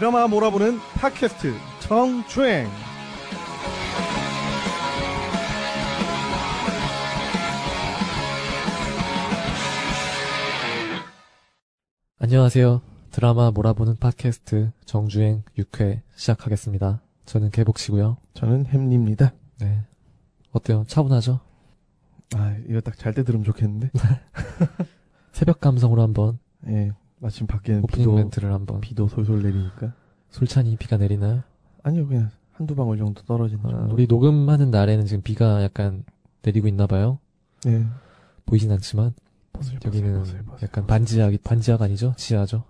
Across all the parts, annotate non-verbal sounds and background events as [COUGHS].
드라마 몰아보는 팟캐스트 정주행 안녕하세요. 드라마 몰아보는 팟캐스트 정주행 6회 시작하겠습니다. 저는 개복치고요. 저는 햄리입니다. 네. 어때요? 차분하죠? 아 이거 딱 잘 때 들으면 좋겠는데. [LAUGHS] 새벽 감성으로 한번 예, 마침 밖에는 오프닝 비도 멘트를 한번. 비도 솔솔 내리니까. 솔찬히 비가 내리나요? 아니요 그냥 한두 방울 정도 떨어지는 아, 정도. 우리 녹음하는 날에는 지금 비가 약간 내리고 있나 봐요. 예. 보이진 않지만 보슬, 여기는 보슬, 보슬, 약간 반지하 반지하가 아니죠? 지하죠.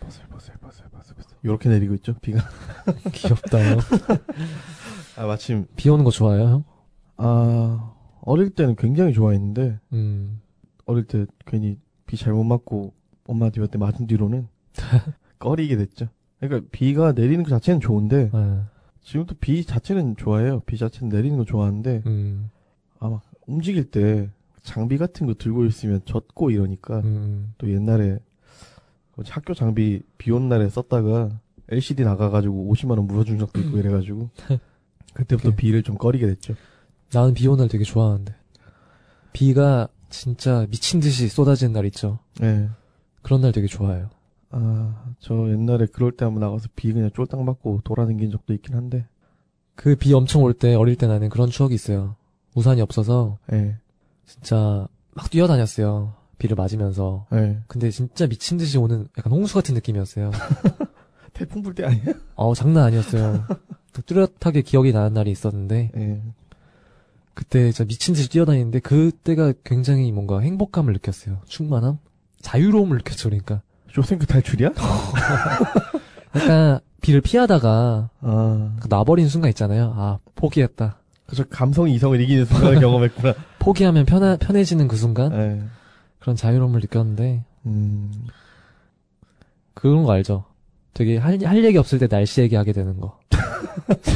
보슬 보슬 보슬 보슬 보슬. 이렇게 내리고 있죠 비가. [LAUGHS] 귀엽다요. 아 마침 비 오는 거 좋아해요, 형? 아 어릴 때는 굉장히 좋아했는데 음. 어릴 때 괜히 비 잘못 맞고 엄마한테 몇대 맞은 뒤로는 [LAUGHS] 꺼리게 됐죠. 그러니까 비가 내리는 것 자체는 좋은데 아, 지금도 비 자체는 좋아해요. 비 자체는 내리는 거 좋아하는데 음. 아마 움직일 때 장비 같은 거 들고 있으면 젖고 이러니까 음. 또 옛날에 그 학교 장비 비 온 날에 썼다가 LCD 나가가지고 50만 원 물어준 적도 있고 이래가지고 [LAUGHS] 그때부터 오케이. 비를 좀 꺼리게 됐죠. 나는 비 오는 날 되게 좋아하는데. 비가 진짜 미친 듯이 쏟아지는 날 있죠. 네. 그런 날 되게 좋아해요. 아, 저 옛날에 그럴 때 한번 나가서 비 그냥 쫄딱 맞고 돌아다닌 적도 있긴 한데. 그 비 엄청 올 때 어릴 때 나는 그런 추억이 있어요. 우산이 없어서 예, 진짜 막 뛰어다녔어요. 비를 맞으면서. 예. 근데 진짜 미친 듯이 오는 약간 홍수 같은 느낌이었어요. [LAUGHS] 태풍 불 때 아니야? 어우 장난 아니었어요. 또 뚜렷하게 기억이 나는 날이 있었는데 예. 그때 진짜 미친 듯이 뛰어다니는데 그때가 굉장히 뭔가 행복감을 느꼈어요. 충만함? 자유로움을 느꼈죠, 그러니까. 쇼생크 탈출이야? 약간 비를 피하다가 아, 그 놔버린 순간 있잖아요. 아, 포기했다. 그저 감성이 이성을 이기는 순간을 [LAUGHS] 경험했구나. 포기하면 편하, 편해지는 그 순간? 예. 그런 자유로움을 느꼈는데, 음, 그런 거 알죠? 되게 할, 할 얘기 없을 때 날씨 얘기하게 되는 거.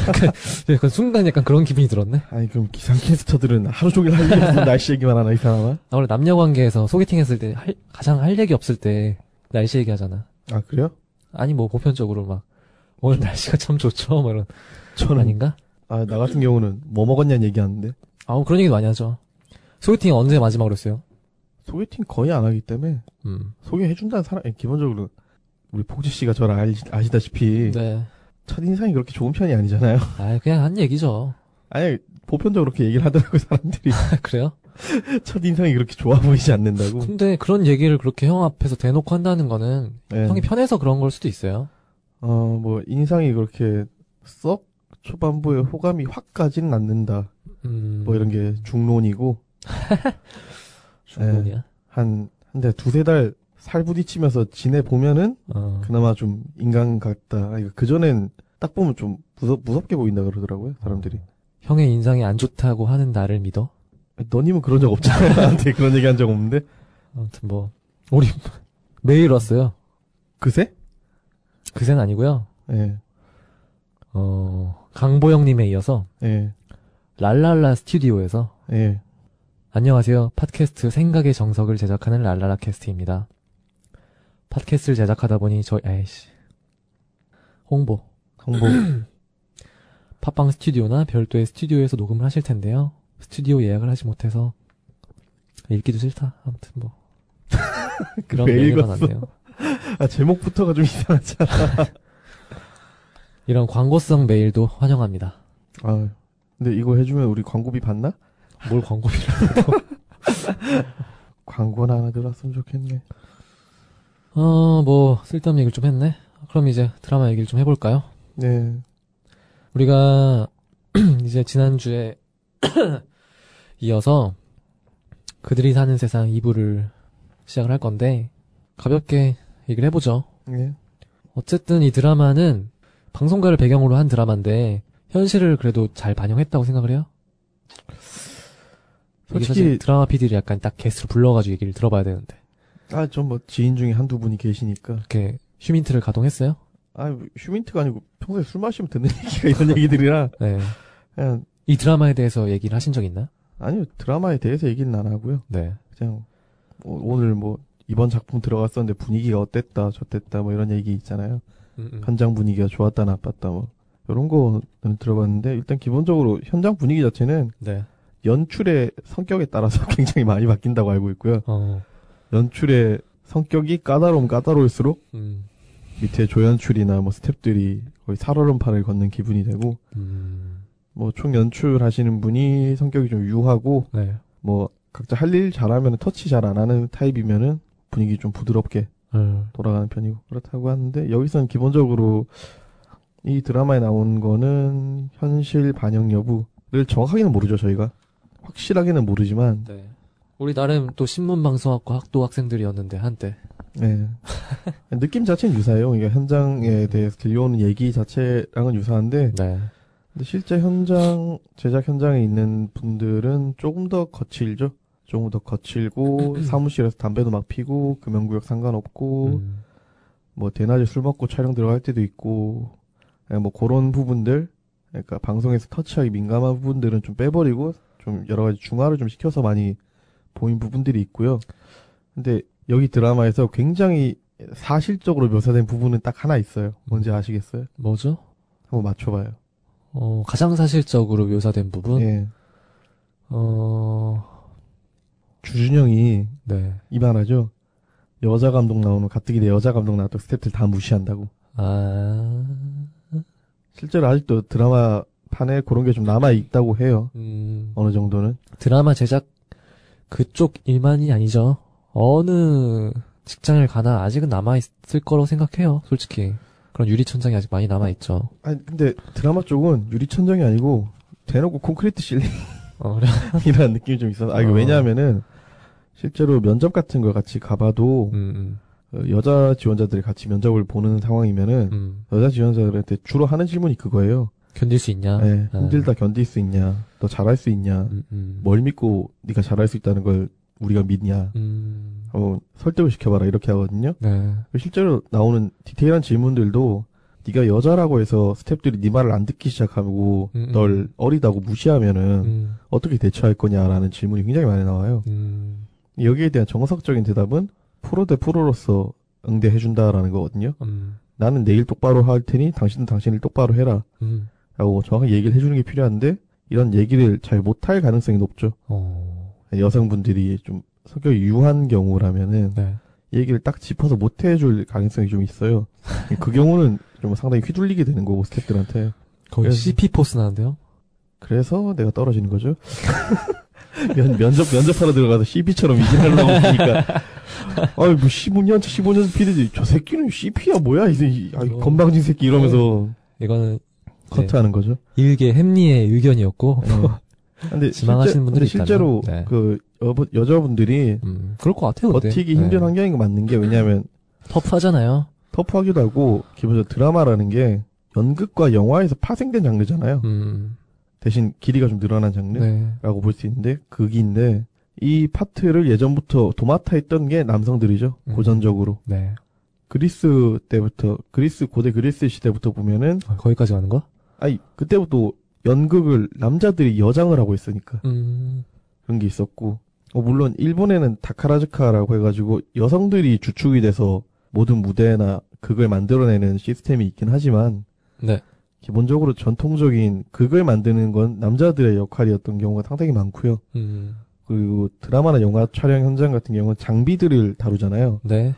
약간, [LAUGHS] 약간 순간 약간 그런 기분이 들었네? 아니, 그럼 기상캐스터들은 하루 종일 할 일이 없는 날씨 얘기만 하나, 이 사람아? 나 원래 남녀 관계에서 소개팅 했을 때 할- 가장 할 얘기 없을 때 날씨 얘기하잖아. 아, 그래요? 아니 뭐 보편적으로 막 오늘 날씨가 참 좋죠 뭐 이런 저는, 아닌가? 아, 나 같은 경우는 뭐 먹었냐는 얘기하는데. 아우 그런 얘기 많이 하죠. 소개팅 언제 마지막으로 했어요? 소개팅 거의 안 하기 때문에, 음. 소개해준다는 사람, 기본적으로, 우리 폭지 씨가 저를 알, 아시다시피, 네. 첫 인상이 그렇게 좋은 편이 아니잖아요. [LAUGHS] 아 그냥 한 얘기죠. 아니, 보편적으로 그렇게 얘기를 하더라고요, 사람들이. 그래요? [LAUGHS] 첫 인상이 그렇게 좋아 보이지 않는다고. 근데 그런 얘기를 그렇게 형 앞에서 대놓고 한다는 거는 네. 형이 편해서 그런 걸 수도 있어요. 어, 뭐, 인상이 그렇게 썩 초반부에 호감이 확 가지는 않는다. 음. 뭐 이런 게 중론이고, [LAUGHS] 중론이야. 한, 한대 두세 달 살 부딪히면서 지내 보면은 어. 그나마 좀 인간 같다. 그 전엔 딱 보면 좀 무섭, 무섭게 보인다 그러더라고요, 사람들이. 형의 인상이 안 좋다고 하는 나를 믿어? 너님은 그런 적 없잖아. [LAUGHS] 나한테 그런 얘기 한 적 없는데. 아무튼 뭐 우리 [LAUGHS] 메일 왔어요. 그새? 그새는 아니고요. 예, 어 강보영님에 이어서 예, 랄랄라 스튜디오에서 예. 안녕하세요. 팟캐스트 생각의 정석을 제작하는 랄랄라 캐스트입니다. 팟캐스트를 제작하다 보니 저희 아이씨 홍보 홍보. [CLEARS THROAT] 팟빵 스튜디오나 별도의 스튜디오에서 녹음을 하실 텐데요. 스튜디오 예약을 하지 못해서 읽기도 싫다. 아무튼 뭐 [LAUGHS] 그런 왜 메일이? 많네요. 아, 제목부터가 좀 이상하잖아. [LAUGHS] 이런 광고성 메일도 환영합니다. 아, 근데 이거 해주면 우리 광고비 받나? 뭘 광고비를? [LAUGHS] 광고나 하나 들어왔으면 좋겠네. 어, 뭐 쓸데없는 얘기를 좀 했네. 그럼 이제 드라마 얘기를 좀 해볼까요? 네. 우리가 [CLEARS THROAT] 이제 지난주에 [CLEARS THROAT] 이어서 그들이 사는 세상 2부를 시작을 할 건데 가볍게 얘기를 해보죠. 네. 어쨌든 이 드라마는 방송가를 배경으로 한 드라마인데 현실을 그래도 잘 반영했다고 생각을 해요. 사실 솔직히, 드라마 PD를 약간 딱 게스트로 불러가지고 얘기를 들어봐야 되는데 아, 좀 뭐, 지인 중에 한두 분이 계시니까. 이렇게 휴민트를 가동했어요. 아, 휴민트가 아니고 평소에 술 마시면 듣는 [LAUGHS] 얘기가 이런 얘기들이라, 네. 그냥, 이 드라마에 대해서 얘기를 하신 적 있나? 아니요, 드라마에 대해서 얘기는 안 하고요. 네. 그냥, 오- 오늘 뭐, 이번 작품 들어갔었는데 분위기가 어땠다, 저땠다, 뭐 이런 얘기 있잖아요. 음, 음. 현장 분위기가 좋았다 나빴다 뭐 이런 거는 들어봤는데 일단 기본적으로 현장 분위기 자체는 네. 연출의 성격에 따라서 [LAUGHS] 굉장히 많이 바뀐다고 알고 있고요. 어. 연출의 성격이 까다로움 까다로울수록 음. 밑에 조연출이나 뭐 스탭들이 거의 살얼음판을 걷는 기분이 되고 음. 뭐총 연출하시는 분이 성격이 좀 유하고 네. 뭐 각자 할 일 잘하면 터치 잘 안 하는 타입이면은 분위기 좀 부드럽게 음. 돌아가는 편이고 그렇다고 하는데 여기서는 기본적으로 이 드라마에 나온 거는 현실 반영 여부를 정확하게는 모르죠 저희가 확실하게는 모르지만 네. 우리 나름 또 신문방송학과 학도 학생들이었는데 한때. 네. [LAUGHS] 느낌 자체는 유사해요. 이게 현장에 대해서 들려오는 얘기 자체랑은 유사한데 네. 근데 실제 현장 제작 현장에 있는 분들은 조금 더 거칠죠. 조금 더 거칠고 [CLEARS THROAT] 사무실에서 담배도 막 피고 금연구역 상관없고 음. 뭐 대낮에 술 먹고 촬영 들어갈 때도 있고 예, 뭐 그런 부분들 그러니까 방송에서 터치하기 민감한 부분들은 좀 빼버리고 좀 여러 가지 중화를 좀 시켜서 많이 보인 부분들이 있고요. 근데 여기 드라마에서 굉장히 사실적으로 묘사된 부분은 딱 하나 있어요. 뭔지 아시겠어요? 뭐죠? 한번 맞춰봐요. 어, 가장 사실적으로 묘사된 부분? 예. 어, 주준영이 네. 이 말하죠. 여자 감독 나오는 가뜩이나 여자 감독 나왔던 스태프들 다 무시한다고. 아, 실제로 아직도 드라마 판에 그런 게 좀 남아 있다고 해요. 음, 어느 정도는. 드라마 제작 그쪽 일만이 아니죠. 어느 직장을 가나 아직은 남아있을 거라고 생각해요, 솔직히. 그런 유리천장이 아직 많이 남아있죠. 아니 근데 드라마 쪽은 유리천장이 아니고 대놓고 콘크리트 실링이라는 어. [LAUGHS] 느낌이 좀 있어서. 아 이거 어. 왜냐하면은 실제로 면접 같은 걸 같이 가봐도 음, 어, 여자 지원자들이 같이 면접을 보는 상황이면은 음, 음. 여자 지원자들한테 주로 하는 질문이 그거예요. 견딜 수 있냐? 네, 아. 힘들다 견딜 수 있냐? 너 잘할 수 있냐? 음, 음. 뭘 믿고 네가 잘할 수 있다는 걸 우리가 믿냐? 음, 어, 설득을 시켜봐라 이렇게 하거든요. 네. 실제로 나오는 디테일한 질문들도 네가 여자라고 해서 스탭들이 네 말을 안 듣기 시작하고 음, 음. 널 어리다고 무시하면은 음, 어떻게 대처할 거냐라는 질문이 굉장히 많이 나와요. 음, 여기에 대한 정석적인 대답은 프로 대 프로로서 응대해준다라는 거거든요. 음, 나는 내 일 똑바로 할 테니 당신은 당신을 똑바로 해라. 음. 라고 정확하게 얘기를 해주는 게 필요한데 이런 얘기를 잘 못할 가능성이 높죠. 어, 여성분들이 좀 성격이 유한 경우라면은 네. 이 얘기를 딱 짚어서 못 해줄 가능성이 좀 있어요. 그 경우는 좀 상당히 휘둘리게 되는 거고 스태프들한테. 거의 그래서- CP 포스 나는데요? 그래서 내가 떨어지는 거죠. [LAUGHS] 면, 면접, 면접하러 들어가서 CP처럼 이질하려고 보니까. [LAUGHS] 아이, 뭐 15년 차, 15년 차 피디지. 저 새끼는 CP야 뭐야? 이, 이 아이, 어. 건방진 새끼 이러면서 이거는 커트하는 거죠. 일개 햄리의 의견이었고, 예. [LAUGHS] 근데 지망하시는 분들이 실제로 있다면, 네. 그 여부, 여자분들이 음, 그럴 것 같아요, 근데. 버티기 네. 힘든 환경인 거 맞는 게 왜냐면 터프하잖아요. 터프하기도 하고 기본적으로 드라마라는 게 연극과 영화에서 파생된 장르잖아요. 음, 대신 길이가 좀 늘어난 장르라고 네. 볼수 있는데 극인데 이 파트를 예전부터 도맡아 했던 게 남성들이죠. 음. 고전적으로. 네. 그리스 때부터 그리스 고대 그리스 시대부터 보면은 아, 거기까지 가는 거? 아니 그때부터 연극을 남자들이 여장을 하고 있으니까 음, 그런 게 있었고 어, 물론 일본에는 다카라즈카라고 해가지고 여성들이 주축이 돼서 모든 무대나 극을 만들어내는 시스템이 있긴 하지만 네. 기본적으로 전통적인 극을 만드는 건 남자들의 역할이었던 경우가 상당히 많고요. 음, 그리고 드라마나 영화 촬영 현장 같은 경우는 장비들을 다루잖아요. 네.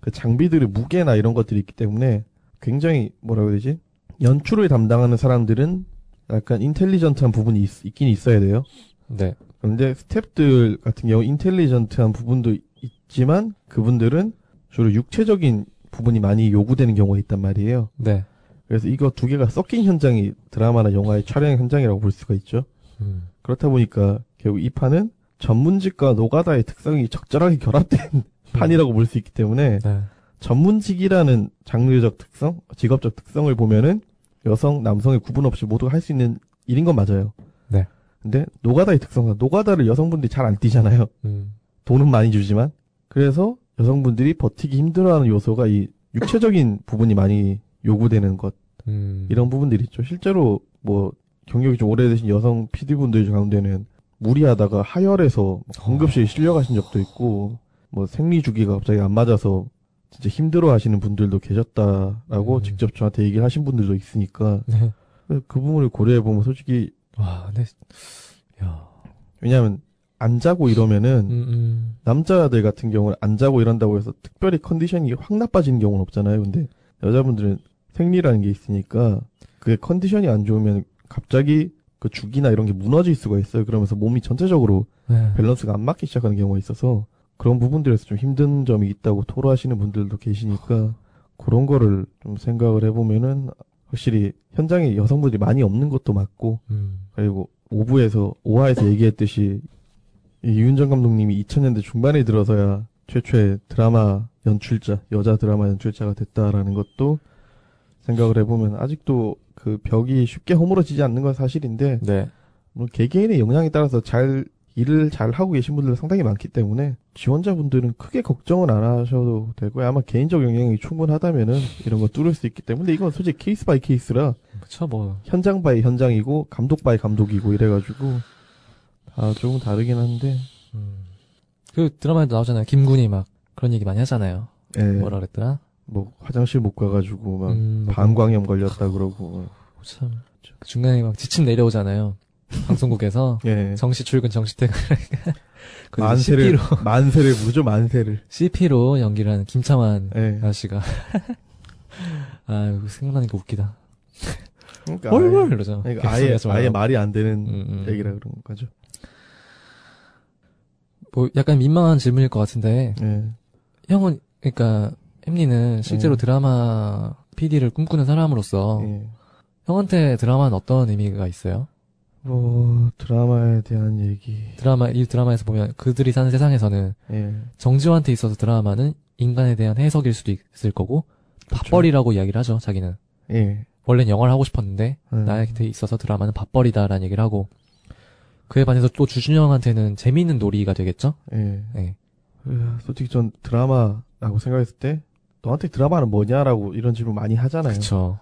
그 장비들의 무게나 이런 것들이 있기 때문에 굉장히 뭐라고 해야 되지? 연출을 담당하는 사람들은 약간 인텔리전트한 부분이 있, 있긴 있어야 돼요. 네. 그런데 스탭들 같은 경우 인텔리전트한 부분도 있지만 그분들은 주로 육체적인 부분이 많이 요구되는 경우가 있단 말이에요. 네. 그래서 이거 두 개가 섞인 현장이 드라마나 영화의 촬영 현장이라고 볼 수가 있죠. 음, 그렇다 보니까 결국 이 판은 전문직과 노가다의 특성이 적절하게 결합된 판이라고 볼 수 있기 때문에 네. 전문직이라는 장르적 특성, 직업적 특성을 보면은 여성, 남성의 구분 없이 모두가 할수 있는 일인 건 맞아요. 네. 근데 노가다의 특성은 노가다를 여성분들이 잘 안 뛰잖아요. 음, 돈은 많이 주지만 그래서 여성분들이 버티기 힘들어하는 요소가 이 육체적인 부분이 많이 요구되는 것 음. 이런 부분들이 있죠. 실제로 뭐 경력이 좀 오래되신 여성 PD분들 가운데는 무리하다가 하혈해서 응급실에 실려가신 적도 있고 뭐 생리 주기가 갑자기 안 맞아서 진짜 힘들어 하시는 분들도 계셨다라고 음. 직접 저한테 얘기를 하신 분들도 있으니까 네. 그 부분을 고려해 보면 솔직히 와, 근데, 야. 왜냐하면 안 자고 이러면은 음, 음. 남자들 같은 경우는 안 자고 이런다고 해서 특별히 컨디션이 확 나빠지는 경우는 없잖아요. 근데 여자분들은 생리라는 게 있으니까 그게 컨디션이 안 좋으면 갑자기 그 죽이나 이런 게 무너질 수가 있어요. 그러면서 몸이 전체적으로 네. 밸런스가 안 맞기 시작하는 경우가 있어서 그런 부분들에서 좀 힘든 점이 있다고 토로하시는 분들도 계시니까 그런 거를 좀 생각을 해보면은 확실히 현장에 여성분들이 많이 없는 것도 맞고 음. 그리고 5부에서 5화에서 얘기했듯이 이 이윤정 감독님이 2000년대 중반에 들어서야 최초의 드라마 연출자 여자 드라마 연출자가 됐다라는 것도 생각을 해보면 아직도 그 벽이 쉽게 허물어지지 않는 건 사실인데 네. 물론 개개인의 역량에 따라서 잘 일을 잘 하고 계신 분들 상당히 많기 때문에 지원자분들은 크게 걱정은 안 하셔도 되고요. 아마 개인적 역량이 충분하다면은 이런 거 뚫을 수 있기 때문에 이건 솔직히 case by case라 그쵸, 뭐. 현장 by 현장이고 감독 by 감독이고 이래가지고 다 조금 다르긴 한데 음. 그 드라마에도 나오잖아요. 김군이 막 그런 얘기 많이 하잖아요. 예, 뭐라 그랬더라? 뭐 화장실 못 가가지고 막 음, 뭐 방광염 걸렸다 그러고 참. 그 중간에 막 지침 내려오잖아요. 방송국에서. 예 정시 출근, 정시 퇴근. [LAUGHS] 그 만세를 CP로, 만세를 부르죠 만세를 CP로 연기를 하는 김창완 예 아저씨가. [LAUGHS] 아, 생각나니까 웃기다. 그러니까 아예, 이러죠. 그러니까 아예 아예 말이 안 되는 음, 음. 얘기라 그런 거죠 뭐 약간 민망한 질문일 것 같은데 예 형은 그러니까 엠니는 실제로 음. 드라마 PD를 꿈꾸는 사람으로서 예. 형한테 드라마는 어떤 의미가 있어요? 뭐 드라마에 대한 얘기 드라마 이 드라마에서 보면 그들이 사는 세상에서는 예 정지호한테 있어서 드라마는 인간에 대한 해석일 수도 있을 거고 그쵸. 밥벌이라고 이야기를 하죠 자기는 예 원래는 영화를 하고 싶었는데 음. 나한테 있어서 드라마는 밥벌이다라는 얘기를 하고 그에 반해서 또 주준영한테는 재미있는 놀이가 되겠죠? 예. 네. 으, 솔직히 전 드라마라고 생각했을 때 너한테 드라마는 뭐냐라고 이런 질문 많이 하잖아요. 그렇죠.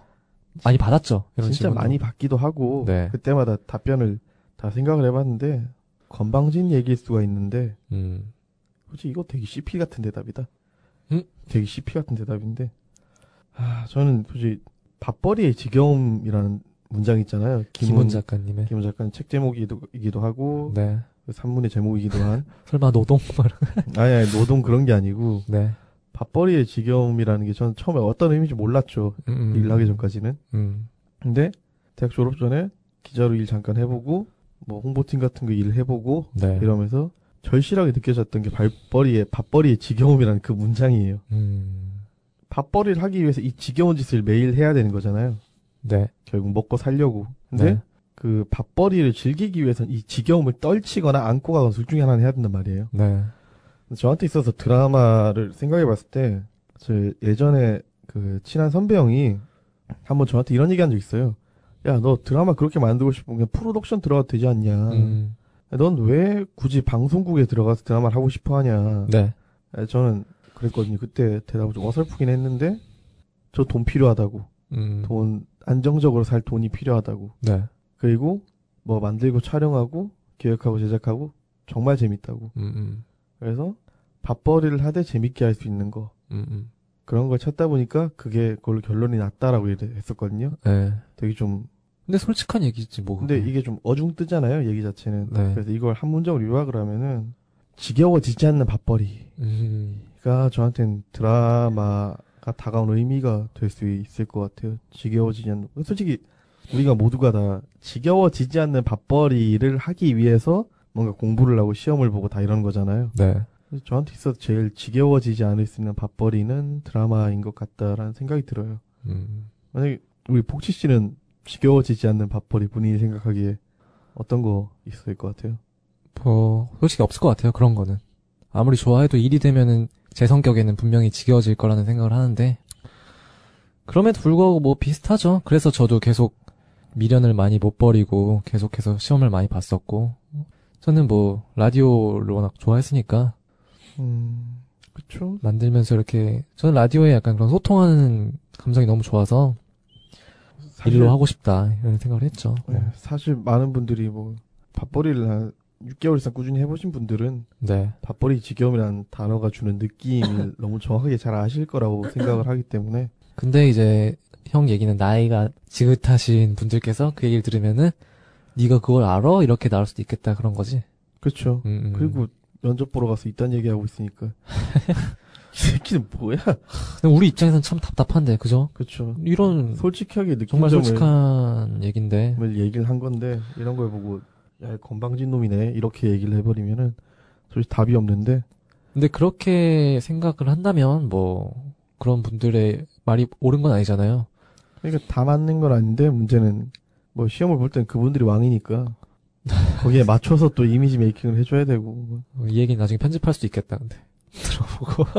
많이 받았죠. 이런 진짜 질문도. 많이 받기도 하고 네. 그때마다 답변을 다 생각을 해봤는데 건방진 얘기일 수가 있는데 음. 솔직히 이거 되게 CP 같은 대답이다. 음? 되게 CP 같은 대답인데 아 저는 솔직히 밥벌이의 지겨움이라는 문장 있잖아요. 김훈 작가님의 김훈 작가는 책 제목이기도 이기도 하고 네. 그 산문의 제목이기도 한 [LAUGHS] 설마 노동 뭐 아니 아니 노동 그런 게 아니고 네. 밥벌이의 지겨움이라는 게 저는 처음에 어떤 의미인지 몰랐죠. 음, 음. 일 하기 전까지는. 음. 근데 대학 졸업 전에 기자로 일 잠깐 해보고 뭐 홍보팀 같은 거 일 해보고 네. 이러면서 절실하게 느껴졌던 게 밥벌이의 밥벌이의 지겨움이라는 그 문장이에요. 음. 밥벌이를 하기 위해서 이 지겨운 짓을 매일 해야 되는 거잖아요. 네. 결국 먹고 살려고. 근데 네. 그 밥벌이를 즐기기 위해서는 이 지겨움을 떨치거나 안고 가거나 둘 중에 하나는 해야 된단 말이에요. 네. 저한테 있어서 드라마를 생각해 봤을 때, 저 예전에 그 친한 선배 형이 한번 저한테 이런 얘기 한 적 있어요. 야, 너 드라마 그렇게 만들고 싶으면 그냥 프로덕션 들어가도 되지 않냐. 음. 넌왜 굳이 방송국에 들어가서 드라마를 하고 싶어 하냐. 네. 에, 저는 그랬거든요. 그때 대답을 좀 어설프긴 했는데, 저 돈 필요하다고. 음. 돈, 안정적으로 살 돈이 필요하다고. 네. 그리고 뭐 만들고 촬영하고, 기획하고 제작하고, 정말 재밌다고. 음. 음. 그래서 밥벌이를 하되 재밌게 할 수 있는 거. 음. 음. 그런 걸 찾다 보니까 그게 그걸로 결론이 났다라고 했었거든요. 네. 되게 좀 근데 솔직한 얘기지 뭐. 근데. 이게 좀 어중뜨잖아요 얘기 자체는. 네. 그래서 이걸 한 문장으로 요약을 하면은 지겨워지지 않는 밥벌이가 음. 저한테는 드라마가 다가온 의미가 될 수 있을 것 같아요. 지겨워지지 않는. 솔직히 우리가 모두가 다 지겨워지지 않는 밥벌이를 하기 위해서 뭔가 공부를 하고 시험을 보고 다 이런 거잖아요. 네. 저한테 있어서 제일 지겨워지지 않을 수 있는 밥벌이는 드라마인 것 같다라는 생각이 들어요. 음. 만약에 우리 복치 씨는 지겨워지지 않는 밥벌이 본인이 생각하기에 어떤 거 있을 것 같아요? 뭐 솔직히 없을 것 같아요. 그런 거는. 아무리 좋아해도 일이 되면은 제 성격에는 분명히 지겨워질 거라는 생각을 하는데 그럼에도 불구하고 뭐 비슷하죠. 그래서 저도 계속 미련을 많이 못 버리고 계속해서 시험을 많이 봤었고 저는 뭐 라디오를 워낙 좋아했으니까 음, 그쵸. 만들면서 이렇게 저는 라디오에 약간 그런 소통하는 감성이 너무 좋아서 사실, 일로 하고 싶다 이런 생각을 했죠. 네, 사실 많은 분들이 뭐 밥벌이를 하- 6개월 이상 꾸준히 해보신 분들은 네. 밥벌이 지겨움이라는 단어가 주는 느낌을 [LAUGHS] 너무 정확하게 잘 아실 거라고 생각을 하기 때문에 근데 이제 형 얘기는 나이가 지긋하신 분들께서 그 얘기를 들으면은 네가 그걸 알아? 이렇게 나올 수도 있겠다 그런 거지. 그렇죠. 음, 음. 그리고 면접 보러 가서 이딴 얘기하고 있으니까 [LAUGHS] 이 새끼는 뭐야? 근데 우리 입장에서는 참 답답한데 그죠? 그렇죠. 이런 솔직하게 느낀 정말 솔직한 얘긴데 얘기를 한 건데 이런 걸 보고 야 건방진 놈이네 이렇게 얘기를 해버리면은 솔직히 답이 없는데 근데 그렇게 생각을 한다면 뭐 그런 분들의 말이 옳은 건 아니잖아요. 그러니까 다 맞는 건 아닌데 문제는 뭐 시험을 볼 땐 그분들이 왕이니까 거기에 맞춰서 또 이미지 메이킹을 해줘야 되고 뭐. 어, 이 얘기는 나중에 편집할 수도 있겠다 근데 [LAUGHS] 들어보고 [LAUGHS]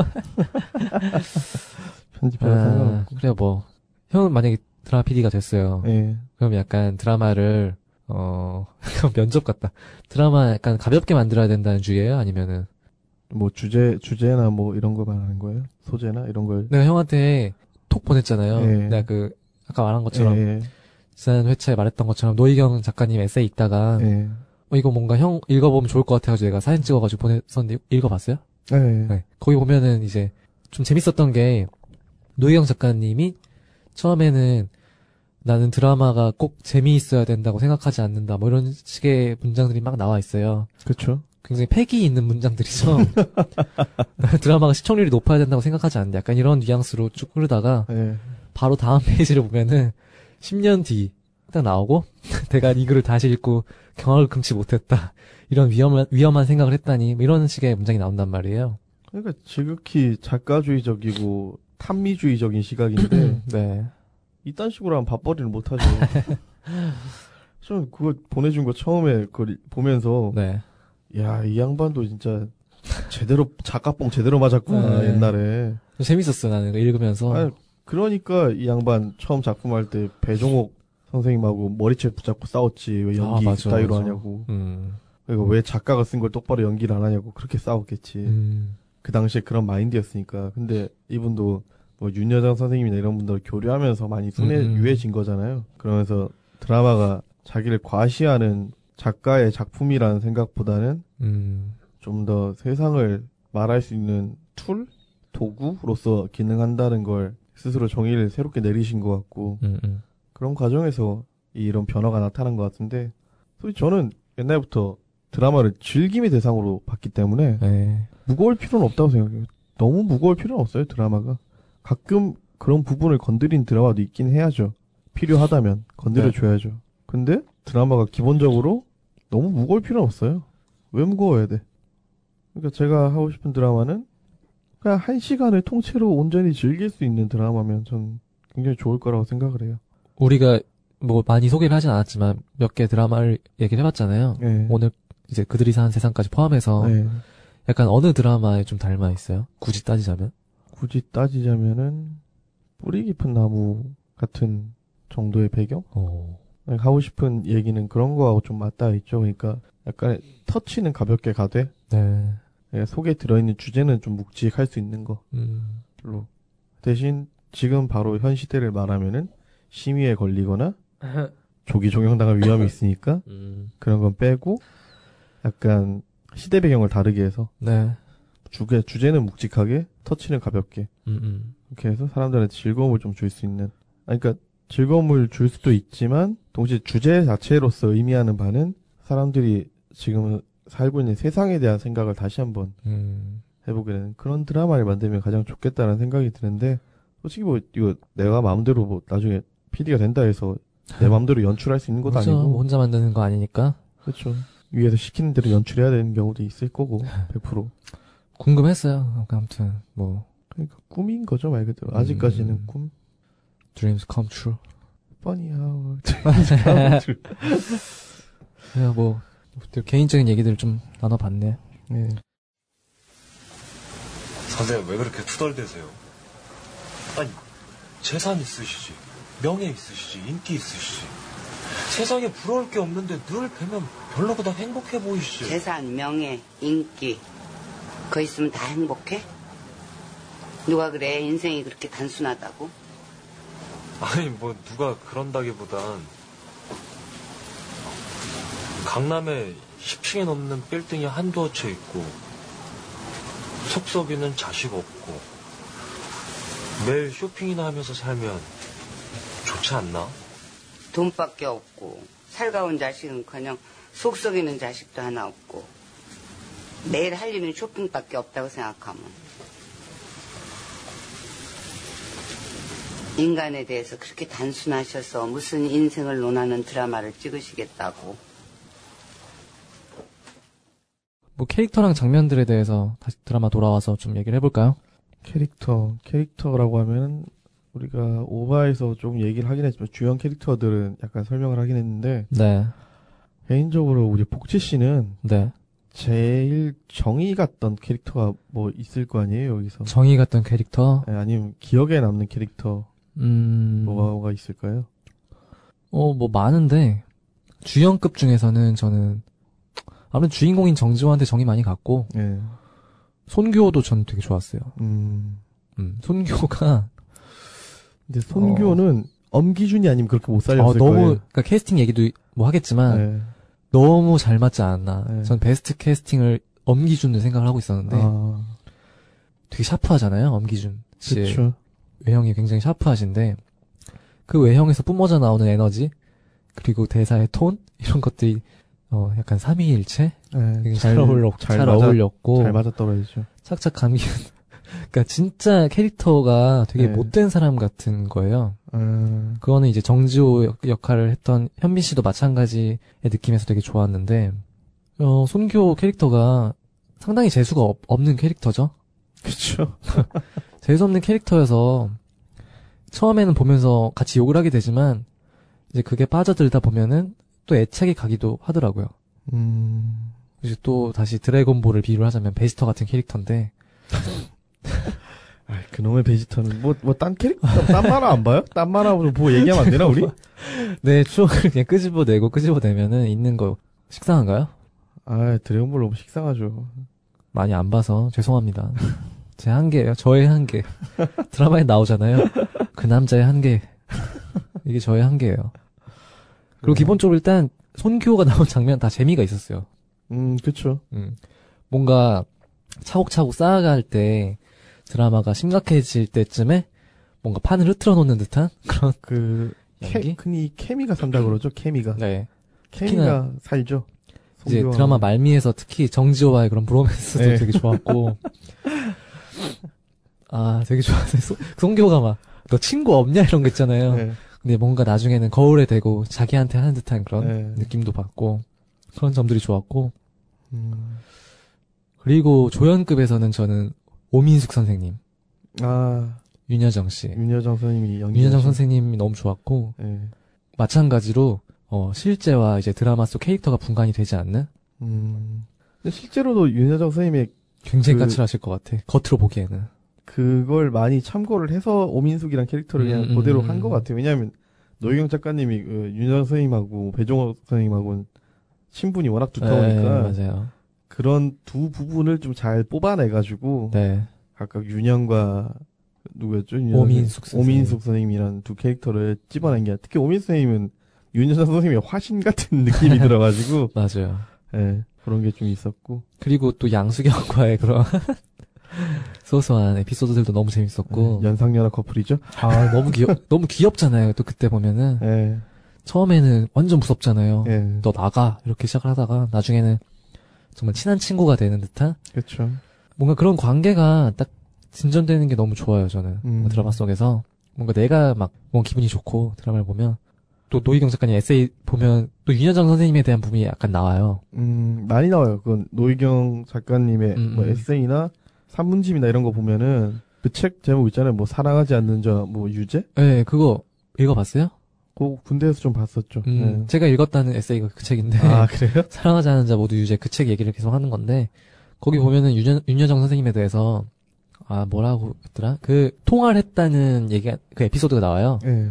편집해도 아, 그래 뭐 형은 만약에 드라마 PD가 됐어요. 예 그럼 약간 드라마를 어 [LAUGHS] 면접 같다. 드라마 약간 가볍게 만들어야 된다는 주의예요? 아니면은 뭐 주제 주제나 뭐 이런 거 말하는 거예요 소재나 이런 걸 내가 형한테 톡 보냈잖아요. 예. 내가 그 아까 말한 것처럼 예, 지난 회차에 말했던 것처럼 노희경 작가님 에세이 읽다가 예. 어, 이거 뭔가 형 읽어보면 좋을 것 같아가지고 내가 사진 찍어가지고 보냈었는데 읽어봤어요? 예. 네. 거기 보면은 이제 좀 재밌었던 게 노희경 작가님이 처음에는 나는 드라마가 꼭 재미있어야 된다고 생각하지 않는다 뭐 이런 식의 문장들이 막 나와 있어요. 그렇죠 굉장히 패기 있는 문장들이죠. [LAUGHS] 드라마가 시청률이 높아야 된다고 생각하지 않는다. 약간 이런 뉘앙스로 쭉 흐르다가 예. 바로 다음 페이지를 보면은 10년 뒤 딱 나오고 [LAUGHS] 내가 이 글을 다시 읽고 경악을 금치 못했다. 이런 위험한 위험한 생각을 했다니 뭐 이런 식의 문장이 나온단 말이에요. 그러니까 지극히 작가주의적이고 탐미주의적인 시각인데 [CLEARS THROAT] 네. 이딴 식으로 하면 밥벌이를 못하죠. [LAUGHS] 좀 그거 보내준 거 처음에 그걸 보면서 네. 야이 양반도 진짜 제대로 작가뽕 제대로 맞았구나 네. 옛날에. 좀 재밌었어 나는 읽으면서. 아니, 그러니까 이 양반 처음 작품 할 때 배종옥 선생님하고 머리채 붙잡고 싸웠지 왜 연기 아, 맞아, 스타일로 맞아. 하냐고. 음. 그리고 왜 작가가 쓴 걸 똑바로 연기를 안 하냐고 그렇게 싸웠겠지. 음. 그 당시에 그런 마인드였으니까. 근데 이분도 뭐 윤여정 선생님이나 이런 분들 교류하면서 많이 순해 음, 음. 유해진 거잖아요. 그러면서 드라마가 자기를 과시하는 작가의 작품이라는 생각보다는 음. 좀 더 세상을 말할 수 있는 툴, 도구로서 기능한다는 걸 스스로 정의를 새롭게 내리신 것 같고 음. 음. 그런 과정에서 이런 변화가 나타난 것 같은데 솔직히 저는 옛날부터 드라마를 즐김의 대상으로 봤기 때문에 네. 무거울 필요는 없다고 생각해요. 너무 무거울 필요는 없어요, 드라마가. 가끔 그런 부분을 건드린 드라마도 있긴 해야죠. 필요하다면 건드려줘야죠. 근데 드라마가 기본적으로 너무 무거울 필요는 없어요. 왜 무거워야 돼? 그러니까 제가 하고 싶은 드라마는 그냥 한 시간을 통째로 온전히 즐길 수 있는 드라마면 전 굉장히 좋을 거라고 생각을 해요. 우리가 뭐 많이 소개를 하진 않았지만 몇 개 드라마를 얘기를 해봤잖아요. 네. 오늘 이제 그들이 사는 세상까지 포함해서 네. 약간 어느 드라마에 좀 닮아 있어요? 굳이 따지자면? 굳이 따지자면은 뿌리 깊은 나무 같은 정도의 배경? 어. 하고 싶은 얘기는 그런 거하고 좀 맞닿아 있죠. 그러니까 약간 터치는 가볍게 가되 네. 예, 속에 들어있는 주제는 좀 묵직할 수 있는 음. 걸로 대신 지금 바로 현 시대를 말하면은 심의에 걸리거나 [LAUGHS] 조기 종영당할 위험이 있으니까 음. 그런 건 빼고 약간 시대 배경을 다르게 해서 네. 주제 주제는 묵직하게 터치는 가볍게 음, 음. 이렇게 해서 사람들한테 즐거움을 좀 줄 수 있는 아니, 그러니까 즐거움을 줄 수도 있지만 동시에 주제 자체로서 의미하는 바는 사람들이 지금 살고 있는 세상에 대한 생각을 다시 한번 음. 해보게 되는 그런 드라마를 만들면 가장 좋겠다는 생각이 드는데 솔직히 뭐 이거 내가 마음대로 뭐 나중에 PD가 된다 해서 내 마음대로 연출할 수 있는 것도 그죠. 아니고 뭐 혼자 만드는 거 아니니까. 그렇죠 위에서 시키는 대로 연출해야 되는 경우도 있을 거고 [LAUGHS] 100% 궁금했어요. 아무튼 뭐 그러니까 꿈인 거죠 말 그대로 아직까지는 음. 꿈 dreams come true. 뻔히 하고 [LAUGHS] 그냥 뭐 개인적인 얘기들 좀 나눠봤네. 네. 선생님 왜 그렇게 투덜대세요? 아니 재산 있으시지 명예 있으시지 인기 있으시지 세상에 부러울 게 없는데 늘 뵈면 별로보다 행복해 보이시지 재산, 명예, 인기 그거 있으면 다 행복해? 누가 그래 인생이 그렇게 단순하다고? 아니 뭐 누가 그런다기보단 강남에 10층에 넘는 빌딩이 한두 채 있고 속썩이는 자식 없고 매일 쇼핑이나 하면서 살면 좋지 않나? 돈밖에 없고 살가운 자식은커녕 속썩이는 자식도 하나 없고 매일 할 일은 쇼핑밖에 없다고 생각하면 인간에 대해서 그렇게 단순하셔서 무슨 인생을 논하는 드라마를 찍으시겠다고 뭐 캐릭터랑 장면들에 대해서 다시 드라마 돌아와서 좀 얘기를 해볼까요? 캐릭터, 캐릭터라고 하면 우리가 오바에서 좀 얘기를 하긴 했지만 주연 캐릭터들은 약간 설명을 하긴 했는데 네, 개인적으로 우리 복지 씨는 네. 제일 정이 갔던 캐릭터가 뭐 있을 거 아니에요 여기서 정의 같던 캐릭터. 예, 아니면 기억에 남는 캐릭터 음, 뭐가 있을까요? 어, 뭐 많은데 주연급 중에서는 저는 아무래도 주인공인 정지호한테 정이 많이 갔고 예. 손교도 전 되게 좋았어요. 음. 음, 손교가 근데 손교는 엄기준이 아니면 그렇게 못 어, 살렸을 너무 거예요. 그러니까 캐스팅 얘기도 뭐 하겠지만 예. 너무 잘 맞지 않았나. 네. 전 베스트 캐스팅을 엄기준을 생각을 하고 있었는데 아, 되게 샤프하잖아요. 엄기준 씨의 그렇죠. 외형이 굉장히 샤프하신데 그 외형에서 뿜어져 나오는 에너지 그리고 대사의 톤 이런 것들이 어 약간 삼위일체 예, 되게 잘, 어울렸 잘, 잘, 맞아, 어울렸고 잘 맞아 떨어지죠. 착착 감기 [LAUGHS] 그러니까 진짜 캐릭터가 되게 네. 못된 사람 같은 거예요. 음, 그거는 이제 정지호 역- 역할을 했던 현민 씨도 마찬가지의 느낌에서 되게 좋았는데 어 손교 캐릭터가 상당히 재수가 없, 없는 캐릭터죠. 그쵸. [LAUGHS] 재수 없는 캐릭터여서 처음에는 보면서 같이 욕을 하게 되지만 이제 그게 빠져들다 보면은 또 애착이 가기도 하더라고요. 음, 이제 또 다시 드래곤볼을 비유를 하자면 베지터 같은 캐릭터인데 [LAUGHS] 아, 그놈의 베지터는 뭐, 뭐, 딴 캐릭터, 딴 만화 안 봐요? 딴 만화 보고 얘기하면 안 되나, 우리? 내 [LAUGHS] 추억을 그냥 끄집어내고 끄집어내면은 있는 거 식상한가요? 아, 드래곤볼 너무 식상하죠. 많이 안 봐서 죄송합니다. [LAUGHS] 제 한계예요. 저의 한계. 드라마에 나오잖아요. 그 남자의 한계. 이게 저의 한계예요. 그리고 기본적으로 일단 손교가 [LAUGHS] 나온 장면 다 재미가 있었어요. 음, 그쵸. 음. 뭔가 차곡차곡 쌓아갈 때 드라마가 심각해질 때쯤에 뭔가 판을 흐트러 놓는 듯한 [LAUGHS] 그런 그, 케, 연기? 흔히 케미가 산다 그러죠, 케미가. 네. 케미가 살죠. 이제 송교와- 드라마 말미에서 특히 정지호와의 그런 브로맨스도 네. 되게 좋았고 [LAUGHS] 아 되게 좋았어요. 소- 송교가 막 너 친구 없냐 이런 거 있잖아요. 네, 근데 뭔가 나중에는 거울에 대고 자기한테 하는 듯한 그런 네. 느낌도 받고 그런 점들이 좋았고 음, 그리고 조연급에서는 저는 오민숙 선생님, 아, 윤여정 씨, 윤여정 선생님이 연기. 윤여정 선생님이 너무 좋았고 네. 마찬가지로 어, 실제와 이제 드라마 속 캐릭터가 분간이 되지 않는 음. 근데 실제로도 윤여정 선생님의 굉장히 그- 까칠하실 것 같아. 겉으로 보기에는. 그걸 많이 참고를 해서 오민숙이란 캐릭터를 그냥 음, 그대로 음, 한것 음. 같아요. 왜냐하면 노희경 작가님이 그 윤여정 선생님하고 배종호 선생님하고는 친분이 워낙 두터우니까 네, 맞아요. 그런 두 부분을 좀 잘 뽑아내가지고 네. 각각 윤영과 누구였죠? 윤여정 오민숙 선생님. 오민숙 선생님이라는 두 캐릭터를 찝어낸 게 특히 오민숙 선생님은 윤여정 선생님의 화신 같은 느낌이 [LAUGHS] 들어가지고 맞아요. 예, 그런 게 좀 있었고 그리고 또 양수경과의 그런 [LAUGHS] 소소한 에피소드들도 너무 재밌었고 예, 연상연하 커플이죠. 아 너무 귀엽 [LAUGHS] 너무 귀엽잖아요. 또 그때 보면은 예, 처음에는 완전 무섭잖아요. 예, 너 나가 이렇게 시작을 하다가 나중에는 정말 친한 친구가 되는 듯한 그렇죠. 뭔가 그런 관계가 딱 진전되는 게 너무 좋아요. 저는 음. 드라마 속에서 뭔가 내가 막 뭔가 기분이 좋고 드라마를 보면 또 노희경 작가님 에세이 보면 또 윤여정 선생님에 대한 부분이 약간 나와요. 음, 많이 나와요. 그건 노희경 작가님의 음, 뭐 음. 에세이나 산문집이나 이런 거 보면은 그 책 제목 있잖아요. 뭐 사랑하지 않는 자 뭐 유죄? 네, 그거 읽어봤어요? 그 군대에서 좀 봤었죠. 음, 제가 읽었다는 에세이가 그 책인데 네. 아 그래요? [LAUGHS] 사랑하지 않는 자 모두 유죄 그 책 얘기를 계속 하는 건데 거기 보면은 윤여, 윤여정 선생님에 대해서 아 뭐라고 했더라 그 통화를 했다는 얘기가 그 에피소드가 나와요. 예.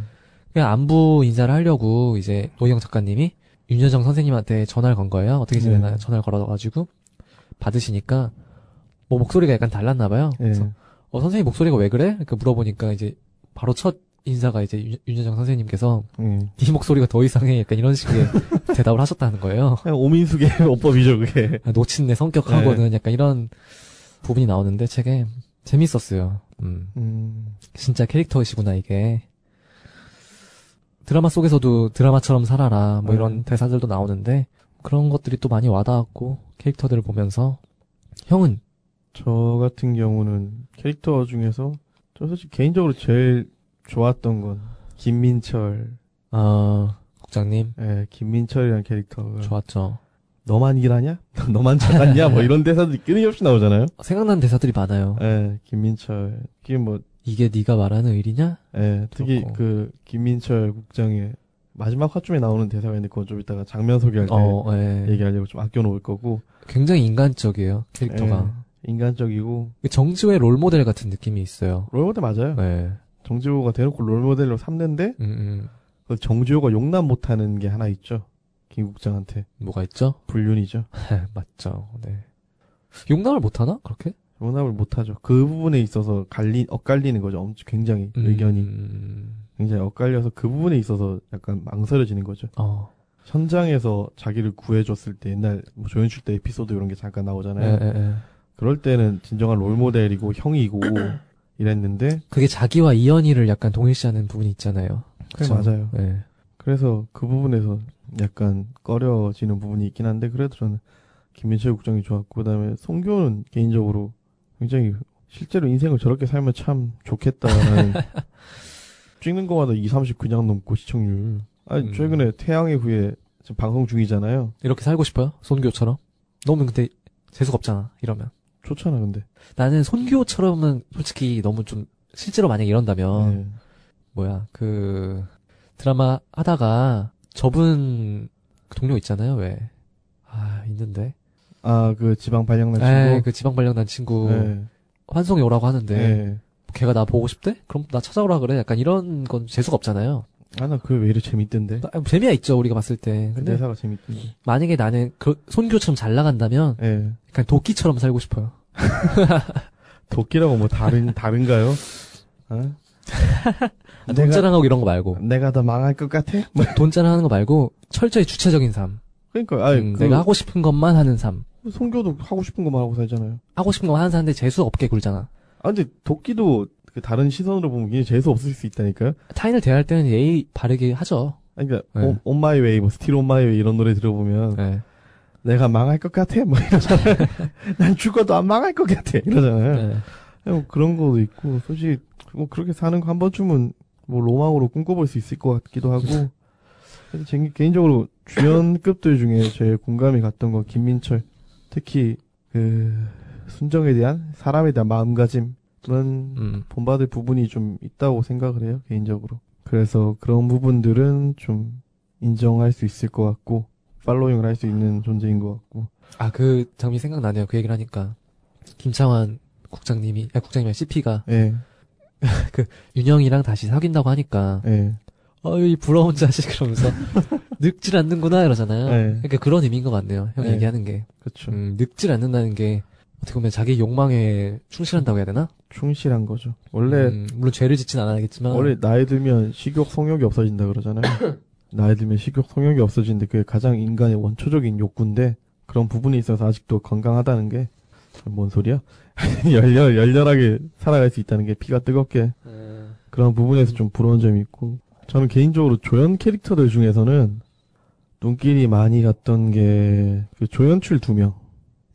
그냥 안부 인사를 하려고 이제 노희경 작가님이 윤여정 선생님한테 전화를 건 거예요. 어떻게 지내나 네. 전화를 걸어가지고 받으시니까 뭐 목소리가 약간 달랐나 봐요. 예. 그래서 어 선생님 목소리가 왜 그래? 이렇게 물어보니까 이제 바로 첫 인사가 이제 윤- 윤여정 선생님께서 예. 네 목소리가 더 이상해 약간 이런 식의 [LAUGHS] 대답을 하셨다는 거예요. 오민숙의 [LAUGHS] 어법이죠, 그게. 아, 노친내 성격하고는 약간 이런 부분이 나오는데 책에 재밌었어요. 음. 음, 진짜 캐릭터이시구나 이게. 드라마 속에서도 드라마처럼 살아라 뭐 이런 음. 대사들도 나오는데 그런 것들이 또 많이 와닿았고 캐릭터들을 보면서 형은 저 같은 경우는 캐릭터 중에서 저 솔직히 개인적으로 제일 좋았던 건 김민철. 어 국장님 예, 김민철이라는 캐릭터가 좋았죠. 너만 일하냐? [LAUGHS] 너만 작았냐? 뭐 이런 대사들이 끊임없이 나오잖아요. 생각나는 대사들이 많아요. 예, 김민철. 이게 뭐, 이게 네가 말하는 의리냐? 예, 특히 그렇고. 그 김민철 국장의 마지막 화쯤에 나오는 대사가 있는데 그건 좀 이따가 장면 소개할 때 어, 예. 얘기하려고 좀 아껴 놓을 거고. 굉장히 인간적이에요 캐릭터가. 예, 인간적이고 정지호의 롤 모델 같은 느낌이 있어요. 롤모델 맞아요. 네. 정지호가 대놓고 롤모델로 삼는데 음, 음. 그 정지호가 용납 못하는 게 하나 있죠. 김 국장한테 뭐가 있죠? 불륜이죠. [LAUGHS] 맞죠. 네. 용납을 못하나? 그렇게? 용납을 못하죠. 그 부분에 있어서 갈리 엇갈리는 거죠. 엄청 굉장히 의견이 음, 굉장히 엇갈려서 그 부분에 있어서 약간 망설여지는 거죠. 어. 현장에서 자기를 구해줬을 때 옛날 뭐 조연출 때 에피소드 이런 게 잠깐 예, 나오잖아요. 예, 예. 그럴 때는 진정한 롤모델이고 형이고 [CLEARS THROAT] 이랬는데 그게 자기와 이연희를 약간 동일시하는 부분이 있잖아요. 그래 그쵸? 맞아요. 네. 그래서 그 부분에서 약간 꺼려지는 부분이 있긴 한데 그래도 저는 김민철 국장이 좋았고 그다음에 송교는 개인적으로 굉장히 실제로 인생을 저렇게 살면 참 좋겠다라는 [LAUGHS] 찍는 거마다 2, 30 그냥 넘고 시청률. 아 음. 최근에 태양의 후예 지금 방송 중이잖아요. 이렇게 살고 싶어요? 손교처럼? 너무 근데 재수가 없잖아. 이러면. 좋잖아 근데. 나는 손교처럼은 솔직히 너무 좀 실제로 만약에 이런다면 네. 뭐야 그 드라마 하다가 접은 그 동료 있잖아요. 왜? 아 있는데. 아 그 지방 발령난 에, 친구. 그 지방 발령난 친구 네. 환송이 오라고 하는데 네. 걔가 나 보고 싶대? 그럼 나 찾아오라 그래. 약간 이런 건 재수가 없잖아요. 아 나 그게 왜 이렇게 재밌던데. 아, 재미가 있죠 우리가 봤을 때. 그 근데 대사가 재밌던데. 만약에 나는 그 손교처럼 잘 나간다면 예. 약간 도끼처럼 살고 싶어요. [LAUGHS] 도끼라고 뭐 다른 다른가요? 어? [LAUGHS] 아, 돈 자랑하고 이런 거 말고 내가 더 망할 것 같아? 뭐, 돈 자랑하는 거 말고 철저히 주체적인 삶. 그러니까 아니 음, 그 내가 하고 싶은 것만 하는 삶. 송교도 하고 싶은 것만 하고 살잖아요. 하고 싶은 것만 하는 삶인데 재수 없게 굴잖아. 아 근데 도끼도 그 다른 시선으로 보면 굉장히 재수 없을 수 있다니까요. 타인을 대할 때는 예의 바르게 하죠. 아니 그러니까 네. on my way 뭐 still on my way 이런 노래 들어보면 네. 내가 망할 것 같아 뭐 이러잖아요. [LAUGHS] 난 죽어도 안 망할 것 같아 이러잖아요. 네. 뭐 그런 것도 있고 솔직히 뭐 그렇게 사는 거 한 번쯤은 뭐 로망으로 꿈꿔볼 수 있을 것 같기도 하고 [LAUGHS] 그래서 제 개인적으로 주연급들 중에 제일 공감이 갔던 건 김민철 특히 그 순정에 대한 사람에 대한 마음가짐 그런 음. 본받을 부분이 좀 있다고 생각을 해요 개인적으로 그래서 그런 부분들은 좀 인정할 수 있을 것 같고 팔로잉을 할 수 있는 존재인 것 같고 아, 그 장면 생각나네요. 그 얘기를 하니까. 김창완 국장님이, 아, 국장님이 CP가 예 [LAUGHS] 윤영이랑 다시 사귄다고 하니까, 예. 어이, 부러운 자식, 그러면서, [LAUGHS] 늙질 않는구나, 이러잖아요. 네. 그러니까 그런 의미인 것 같네요. 형이 네. 얘기하는 게. 그렇죠 음, 늙질 않는다는 게, 어떻게 보면 자기 욕망에 충실한다고 해야 되나? 충실한 거죠 원래 음, 물론 죄를 짓진 않아야겠지만. 원래 나이 들면 식욕 성욕이 없어진다 그러잖아요. [COUGHS] 나이 들면 식욕 성욕이 없어지는데 그게 가장 인간의 원초적인 욕구인데 그런 부분에 있어서 아직도 건강하다는 게 뭔 소리야? [LAUGHS] 열렬 열렬하게 살아갈 수 있다는 게 피가 뜨겁게 음, 그런 부분에서 좀 부러운 점이 있고 저는 개인적으로 조연 캐릭터들 중에서는 눈길이 많이 갔던 게 그 조연출 두 명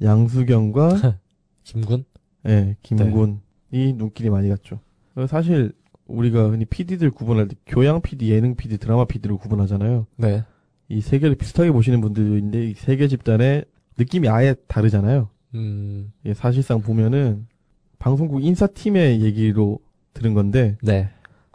양수경과 [LAUGHS] 김군? 예, 김군 이 눈길이 많이 갔죠. 어, 사실 우리가 흔히 PD들 구분할 때 교양 PD, 예능 PD, 드라마 PD를 구분하잖아요. 네. 이 세 개를 비슷하게 보시는 분들도 있는데 이 세 개 집단의 느낌이 아예 다르잖아요. 음, 예, 사실상 보면은 방송국 인사팀의 얘기로 들은 건데 네.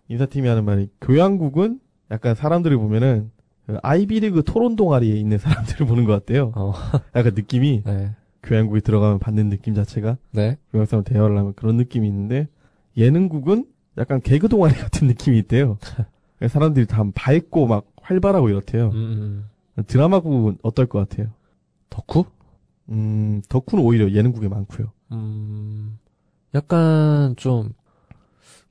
인사팀이 하는 말이 교양국은 약간 사람들을 보면은 그 아이비리그 토론 동아리에 있는 사람들을 보는 것 같대요. 어, 약간 느낌이 네. 교양국에 들어가면 받는 느낌 자체가 네. 교양사람 대화를 하면 그런 느낌이 있는데 예능국은 약간 개그 동아리 같은 느낌이 있대요. [LAUGHS] 사람들이 다 밝고 막 활발하고 이렇대요. 음, 음. 드라마국은 어떨 것 같아요? 덕후? 음, 덕후는 오히려 예능국에 많고요. 음, 약간 좀,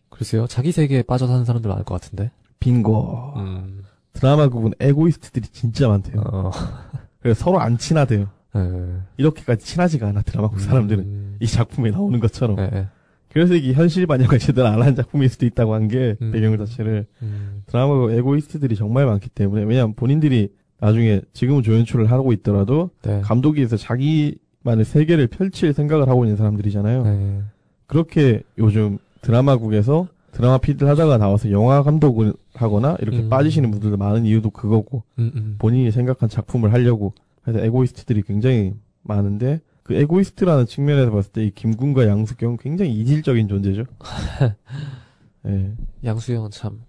글쎄요. 자기 세계에 빠져 사는 사람들 많을 것 같은데. 빙고. 음. 드라마국은 에고이스트들이 진짜 많대요. 어. 그래서 서로 안 친하대요. 예. 이렇게까지 친하지가 않아 드라마국 사람들은 음. 이 작품에 나오는 것처럼. 예, 예. 그래서 이게 현실 반영을 제대로 안 한 작품일 수도 있다고 한게 음. 배경 자체를 음. 드라마국 에고이스트들이 정말 많기 때문에 왜냐하면 본인들이 나중에 지금은 조연출을 하고 있더라도 네. 감독이 돼서 자기만의 세계를 펼칠 생각을 하고 있는 사람들이잖아요. 네. 그렇게 요즘 드라마국에서 드라마 피디를 하다가 나와서 영화 감독을 하거나 이렇게 음. 빠지시는 분들도 많은 이유도 그거고 음, 음. 본인이 생각한 작품을 하려고 해서 에고이스트들이 굉장히 많은데 그 에고이스트라는 측면에서 봤을 때 이 김군과 양수경은 굉장히 이질적인 존재죠. [LAUGHS] 예. 양수영은 참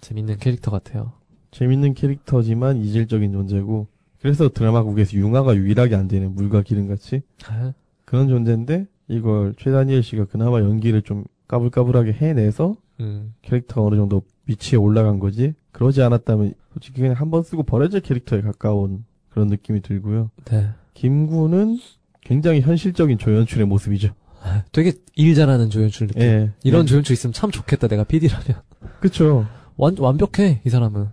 재밌는 캐릭터 같아요. 재밌는 캐릭터지만 이질적인 존재고 그래서 드라마국에서 융화가 유일하게 안 되는 물과 기름 같이 예? 그런 존재인데 이걸 최다니엘 씨가 그나마 연기를 좀 까불까불하게 해내서 음. 캐릭터가 어느 정도 위치에 올라간 거지 그러지 않았다면 솔직히 그냥 한 번 쓰고 버려질 캐릭터에 가까운 그런 느낌이 들고요. 네. 김구는 굉장히 현실적인 조연출의 모습이죠. 되게 일 잘하는 조연출 느낌. 예. 이런 예. 조연출 있으면 참 좋겠다. 내가 PD라면. 그쵸. 완, 완벽해, 이 사람은.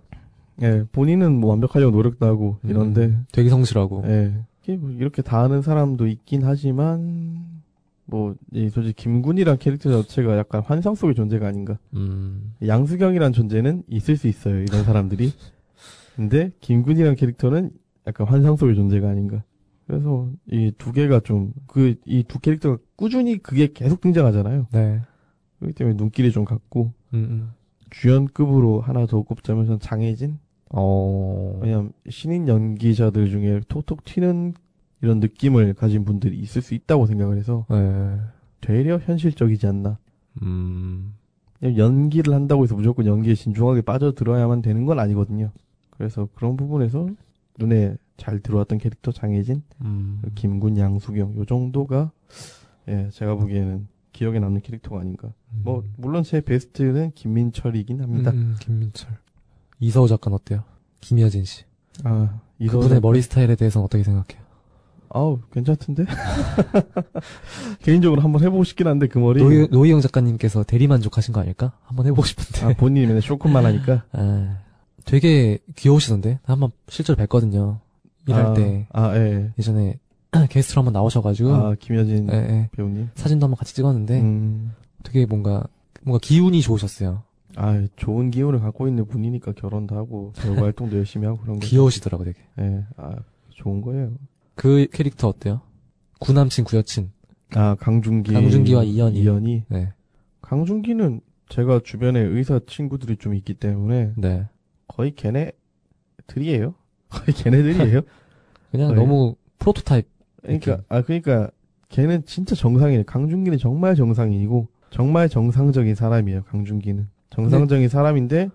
예. 본인은 뭐 완벽하려고 노력도 하고 이런데 음, 되게 성실하고. 예. 이게 뭐 이렇게 다 하는 사람도 있긴 하지만, 뭐, 이 솔직히 김군이란 캐릭터 자체가 약간 환상 속의 존재가 아닌가. 음. 양수경이란 존재는 있을 수 있어요, 이런 사람들이. 근데, 김군이란 캐릭터는 약간 환상 속의 존재가 아닌가. 그래서, 이 두 개가 좀, 그, 이 두 캐릭터가 꾸준히 그게 계속 등장하잖아요. 네. 그렇기 때문에 눈길이 좀 갔고, 음, 음. 주연급으로 하나 더 꼽자면 전 장혜진? 어. 왜냐면 신인 연기자들 중에 톡톡 튀는 이런 느낌을 가진 분들이 있을 수 있다고 생각을 해서 네. 되려 현실적이지 않나. 음. 연기를 한다고 해서 무조건 연기에 진중하게 빠져들어야만 되는 건 아니거든요. 그래서 그런 부분에서 눈에 잘 들어왔던 캐릭터 장혜진, 음. 김군, 양수경 요 정도가 예 제가 보기에는 기억에 남는 캐릭터가 아닌가. 뭐 물론 제 베스트는 김민철이긴 합니다. 음, 김민철. 이서우 작가는 어때요? 김여진 씨. 아 이서 그분의 머리 스타일에 대해서는 어떻게 생각해요? 아우 괜찮던데 [LAUGHS] 개인적으로 한번 해보고 싶긴 한데 그 머리 노희, 노희영 작가님께서 대리 만족하신 거 아닐까? 한번 해보고 싶은데. 아, 본인이 맨날 쇼컷만 하니까 [LAUGHS] 아, 되게 귀여우시던데? 한번 실제로 뵀거든요. 일할 아, 때. 아 예. 예전에 [CLEARS THROAT] 게스트로 한번 나오셔가지고. 아 김여진 예, 예. 배우님 사진도 한번 같이 찍었는데 음, 되게 뭔가, 뭔가 기운이 좋으셨어요. 아 좋은 기운을 갖고 있는 분이니까 결혼도 하고 배우 [LAUGHS] 활동도 열심히 하고 그런 거 귀여우시더라고 되게. 예, 아 좋은 거예요 그 캐릭터 어때요? 구남친 구여친. 아 강준기 강준기와 이연희. 이연희 네. 강준기는 제가 주변에 의사 친구들이 좀 있기 때문에 네. [LAUGHS] 거의 걔네들이에요 [LAUGHS] 거의 걔네들이에요 그냥 네. 너무 프로토타입. 그러니까 느낌. 아 그러니까 걔는 진짜 정상이에요. 강준기는 정말 정상인이고 정말 정상적인 사람이에요. 강준기는 정상적인 사람인데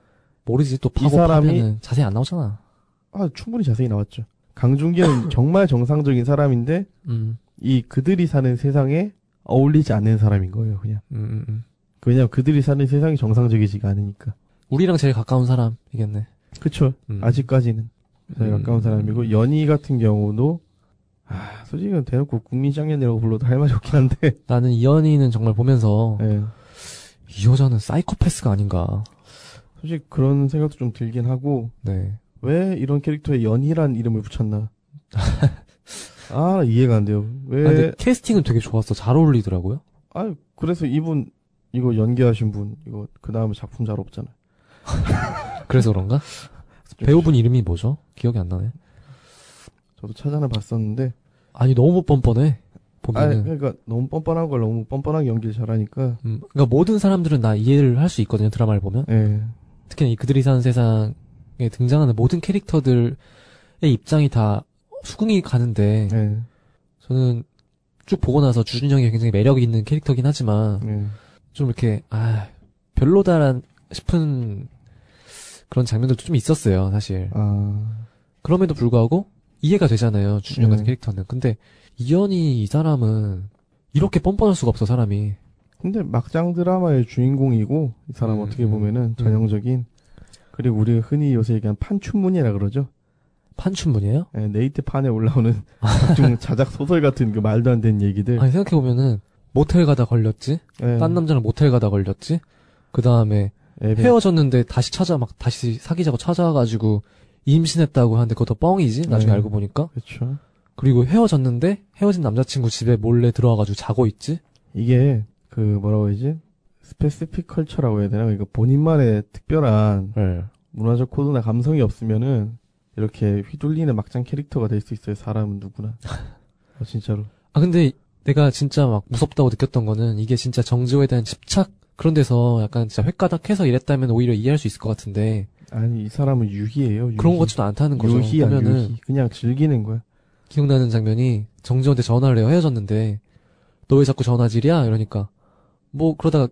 모르지 또이 파고 사람이- 파면은 자세히 안 나오잖아. 아 충분히 자세히 나왔죠. 강준기는 [LAUGHS] 정말 정상적인 사람인데 음. 이 그들이 사는 세상에 어울리지 않는 사람인 거예요. 그냥 음, 음, 음. 왜냐면 그들이 사는 세상이 정상적이지가 않으니까. 우리랑 제일 가까운 사람이겠네. 그쵸. 음. 아직까지는 제일 음. 가까운 사람이고 연희 같은 경우도 아 솔직히 은 대놓고 국민 쌍년이라고 불러도 할 말이 없긴 한데 [LAUGHS] 나는 이 연희는 정말 보면서 예. 이 여자는 사이코패스가 아닌가. 솔직히 그런 생각도 좀 들긴 하고 네. 왜 이런 캐릭터에 연희란 이름을 붙였나? [LAUGHS] 아 이해가 안 돼요. 아, 왜? 근데 캐스팅은 되게 좋았어. 잘 어울리더라고요. 아 그래서 이분 이거 연기하신 분 이거 그 다음에 작품 잘 없잖아. [LAUGHS] 그래서 그런가? 배우분 이름이 뭐죠? 기억이 안 나네. 저도 찾아는 봤었는데 아니 너무 뻔뻔해. 아 보면은. 그러니까 너무 뻔뻔한 걸 너무 뻔뻔하게 연기를 잘하니까 음, 그러니까 모든 사람들은 나 이해를 할 수 있거든요. 드라마를 보면. 예 특히나 이 그들이 사는 세상에 등장하는 모든 캐릭터들의 입장이 다 수긍이 가는데 예, 저는 쭉 보고 나서 주준영이 굉장히 매력이 있는 캐릭터긴 하지만 예. 좀 이렇게 아 별로다란 싶은 그런 장면들도 좀 있었어요 사실 아 그럼에도 불구하고 이해가 되잖아요 주준영 같은 네. 캐릭터는 근데 이연희 이 사람은 이렇게 뻔뻔할 수가 없어 사람이 근데 막장 드라마의 주인공이고 이 사람 음, 어떻게 음, 보면은 음. 전형적인 그리고 우리가 흔히 요새 얘기하는 판춘문이라 그러죠. 판춘문이에요? 예, 네이트 판에 올라오는 각종 [LAUGHS] 자작 소설 같은 그 말도 안 되는 얘기들. 아니 생각해 보면은 모텔 가다 걸렸지 예. 딴 남자랑 모텔 가다 걸렸지 그 다음에 애매- 헤어졌는데 다시 찾아 막 다시 사귀자고 찾아와가지고 임신했다고 하는데 그것도 뻥이지 나중에 네. 알고 보니까 그렇죠. 그리고 헤어졌는데 헤어진 남자친구 집에 몰래 들어와가지고 자고 있지 이게 그 뭐라고 해야지 specific culture라고 해야 되나? 그러니까 본인만의 특별한 네. 문화적 코드나 감성이 없으면은 이렇게 휘둘리는 막장 캐릭터가 될 수 있어요. 사람은 누구나. 어, [LAUGHS] 진짜로. 아 근데 내가 진짜 막 무섭다고 느꼈던 거는 이게 진짜 정지오에 대한 집착 그런 데서 약간 진짜 회까닥해서 이랬다면 오히려 이해할 수 있을 것 같은데 아니 이 사람은 유희예요. 유희. 그런 것 같지도 않다는 거죠 유희야 보면은 유희. 그냥 즐기는 거야. 기억나는 장면이 정지오한테 전화를 해요 헤어졌는데 너 왜 자꾸 전화질이야 이러니까 뭐 그러다가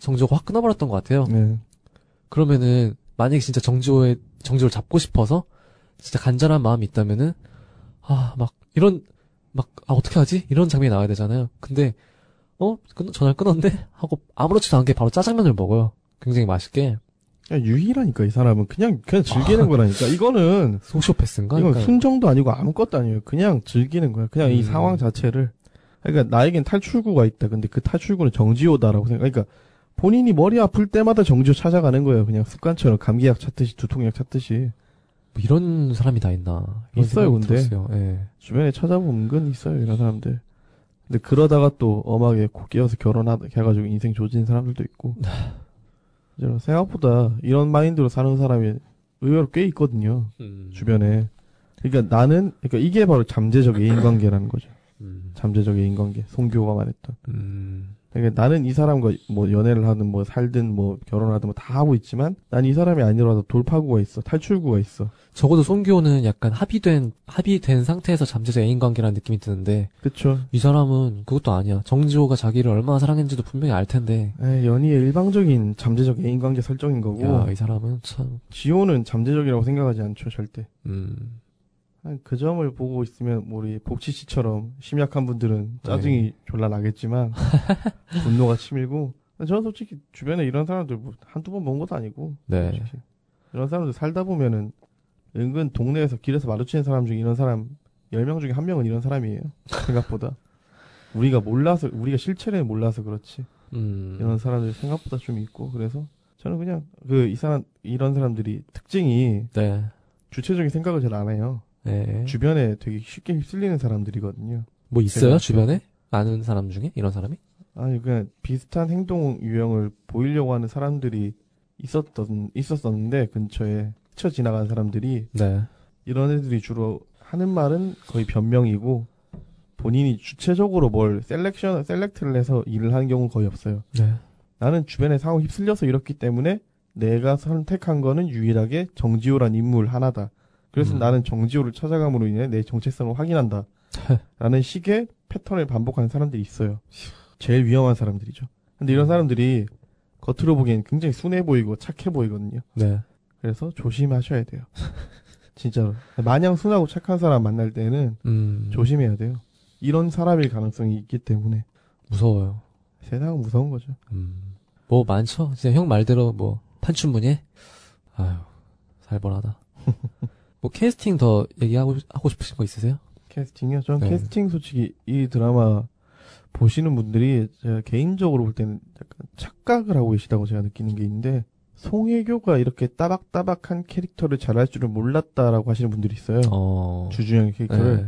정지호가 확 끊어버렸던 것 같아요 네. 그러면은 만약에 진짜 정지호의 정지호를 잡고 싶어서 진짜 간절한 마음이 있다면은 아 막 이런 막 아 어떻게 하지 이런 장면이 나와야 되잖아요. 근데 어 끊- 전화를 끊었네 하고 아무렇지도 않게 바로 짜장면을 먹어요. 굉장히 맛있게 그냥 유희라니까 이 사람은 그냥 그냥 즐기는 거라니까. 이거는 소시오패스인가? 이건 순정도 아니고 아무것도 아니에요. 그냥 즐기는 거야. 그냥 이 음. 상황 자체를. 그러니까 나에겐 탈출구가 있다. 근데 그 탈출구는 정지호다라고 생각. 그러니까 본인이 머리 아플 때마다 정지호 찾아가는 거예요. 그냥 습관처럼 감기약 찾듯이 두통약 찾듯이 뭐 이런 사람이 다 있나? 있어요, 근데. 들었어요. 예. 주변에 찾아보면 은근 있어요. 이런 사람들. 근데 그러다가 또 엄하게 코 깨어서 결혼하다 해가지고 인생 조진 사람들도 있고. 진짜로 생각보다 이런 마인드로 사는 사람이 의외로 꽤 있거든요. 음. 주변에. 그러니까 나는 그러니까 이게 바로 잠재적 [CLEARS THROAT] 애인 관계라는 거죠. 음. 잠재적 애인 관계. 송교가 말했던. 음. 그러니까 나는 이 사람과 뭐 연애를 하든 뭐 살든 뭐 결혼하든 뭐 다 하고 있지만 난 이 사람이 아니라도 돌파구가 있어. 탈출구가 있어. 적어도 송기호는 약간 합의된 합의된 상태에서 잠재적 애인 관계라는 느낌이 드는데 그쵸? 이 사람은 그것도 아니야. 정지호가 자기를 얼마나 사랑했는지도 분명히 알 텐데. 에, 연희의 일방적인 잠재적 애인 관계 설정인 거고 야, 이 사람은 참. 지호는 잠재적이라고 생각하지 않죠 절대. 음. 그 점을 보고 있으면 뭐 우리 복치 씨처럼 심약한 분들은 짜증이 네. 졸라 나겠지만 [LAUGHS] 분노가 치밀고 저는 솔직히 주변에 이런 사람들 뭐 한두 번 본 것도 아니고 네. 솔직히. 이런 사람들 살다 보면은 은근 동네에서 길에서 마주치는 사람 중에 이런 사람 10명 중에 한 명은 이런 사람이에요. 생각보다. 우리가 몰라서 우리가 실체를 몰라서 그렇지. 음. 이런 사람들이 생각보다 좀 있고 그래서 저는 그냥 그 이 사람 이런 사람들이 특징이 네. 주체적인 생각을 잘 안 해요. 네. 주변에 되게 쉽게 휩쓸리는 사람들이거든요. 뭐 있어요 주변에 아는 사람 중에 이런 사람이? 아니 그냥 비슷한 행동 유형을 보이려고 하는 사람들이 있었던 있었었는데 근처에 스쳐 지나가는 사람들이 네. 이런 애들이 주로 하는 말은 거의 변명이고 본인이 주체적으로 뭘 selection select를 해서 일을 하는 경우는 거의 없어요. 네. 나는 주변에 상황 휩쓸려서 이렇기 때문에 내가 선택한 거는 유일하게 정지호란 인물 하나다. 그래서 음. 나는 정지호를 찾아감으로 인해 내 정체성을 확인한다. [LAUGHS] 라는 식의 패턴을 반복하는 사람들이 있어요. 제일 위험한 사람들이죠. 근데 이런 음. 사람들이 겉으로 보기엔 굉장히 순해 보이고 착해 보이거든요. 네. 그래서 조심하셔야 돼요. [LAUGHS] 진짜로. 마냥 순하고 착한 사람 만날 때는 음. 조심해야 돼요. 이런 사람일 가능성이 있기 때문에 무서워요. 세상은 무서운 거죠. 음. 뭐 많죠. 진짜 형 말대로 뭐 판춘문예. 아유 살벌하다. [LAUGHS] 뭐 캐스팅 더 얘기하고 하고 싶으신 거 있으세요? 캐스팅이요? 전 네. 캐스팅 솔직히 이 드라마 보시는 분들이 제가 개인적으로 볼 때는 약간 착각을 하고 계시다고 제가 느끼는 게 있는데 송혜교가 이렇게 따박따박한 캐릭터를 잘할 줄은 몰랐다라고 하시는 분들이 있어요. 어. 주준영 캐릭터를. 네.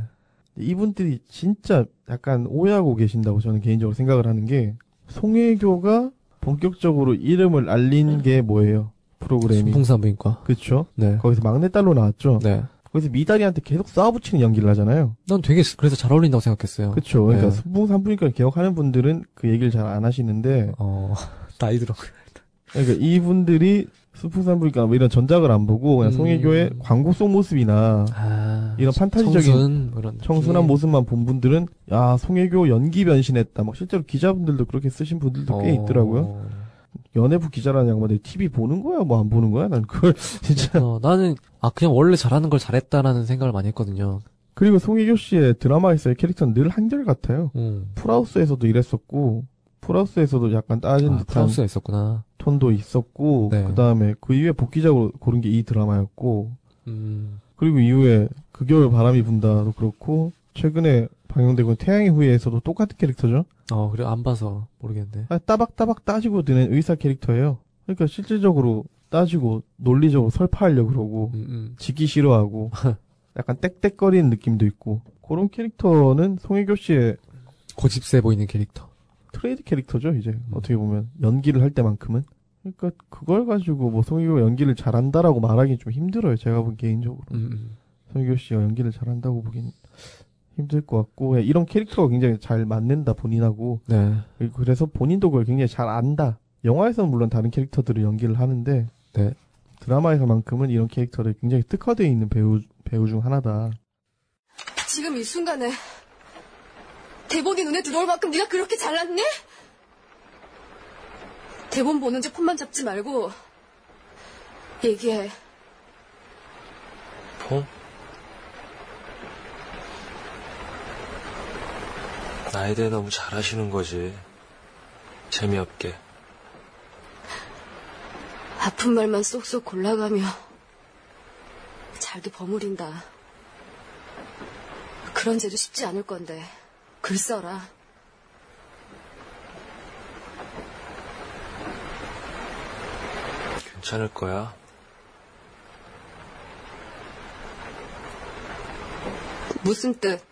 이분들이 진짜 약간 오해하고 계신다고 저는 개인적으로 생각을 하는 게 송혜교가 본격적으로 이름을 알린 게 뭐예요? 프로그램이. 순풍산부인과. 그쵸? 네. 거기서 막내딸로 나왔죠? 네. 거기서 미다리한테 계속 싸워붙이는 연기를 하잖아요. 난 되게 그래서 잘 어울린다고 생각했어요. 그쵸. 그러니까 네. 순풍산부니까 기억하는 분들은 그 얘기를 잘 안 하시는데, 어. [LAUGHS] 나이 들어. 그러니까 이분들이 순풍산부니까 뭐 이런 전작을 안 보고 그냥 음. 송혜교의 광고 속 모습이나 아. 이런 판타지적인 청순, 뭐 느낌. 모습만 본 분들은 야 송혜교 연기 변신했다. 막 실제로 기자분들도 그렇게 쓰신 분들도 꽤 어. 있더라고요. 연예부 기자라는 양반들이 TV 보는 거야, 뭐 안 보는 거야? 난 그걸 [LAUGHS] 진짜. 어, 나는 아 그냥 원래 잘하는 걸 잘했다라는 생각을 많이 했거든요. 그리고 송혜교 씨의 드라마에서의 캐릭터는 늘 한결 같아요. 음. 풀하우스에서도 이랬었고, 풀하우스에서도 약간 따진 아, 듯한 프랑스가 있었구나. 톤도 있었고, 네. 그 다음에 그 이후에 복귀작으로 고른 게 이 드라마였고, 음. 그리고 이후에 그 겨울 바람이 분다도 그렇고, 최근에 방영되고 태양의 후예에서도 똑같은 캐릭터죠. 어, 그래 안 봐서 모르겠는데. 아, 따박따박 따지고 드는 의사 캐릭터예요. 그러니까 실질적으로 따지고 논리적으로 설파하려고 그러고 음, 음. 지기 싫어하고 [LAUGHS] 약간 땡땡거리는 느낌도 있고 그런 캐릭터는 송혜교 씨의 고집세 보이는 캐릭터. 트레이드 캐릭터죠 이제 어떻게 보면 연기를 할 때만큼은 그러니까 그걸 가지고 뭐 송혜교가 연기를 잘한다라고 말하기 좀 힘들어요 제가 본 개인적으로 음, 음. 송혜교 씨가 연기를 잘한다고 보긴 힘들 것 같고 그냥 이런 캐릭터가 굉장히 잘 맞는다 본인하고 네. 그리고 그래서 본인도 그걸 굉장히 잘 안다 영화에서는 물론 다른 캐릭터들을 연기를 하는데 네. 드라마에서만큼은 이런 캐릭터를 굉장히 특화되어 있는 배우 배우 중 하나다 지금 이 순간에 대본이 눈에 들어올 만큼 네가 그렇게 잘났니? 대본 보는지 폰만 잡지 말고 얘기해. 봄? 나에 대해 너무 잘하시는 거지. 재미없게. 아픈 말만 쏙쏙 골라가며 잘도 버무린다. 그런 죄도 쉽지 않을 건데 글 써라. 괜찮을 거야. 무슨 뜻?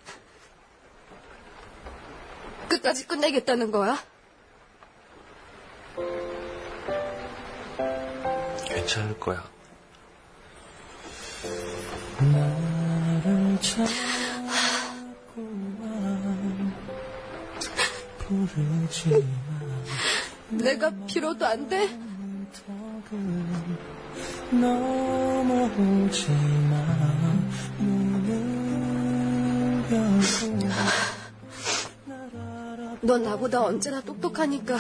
끝까지 끝내겠다는 거야? 괜찮을 거야. 내가 빌어도 안 돼? 넌 나보다 언제나 똑똑하니까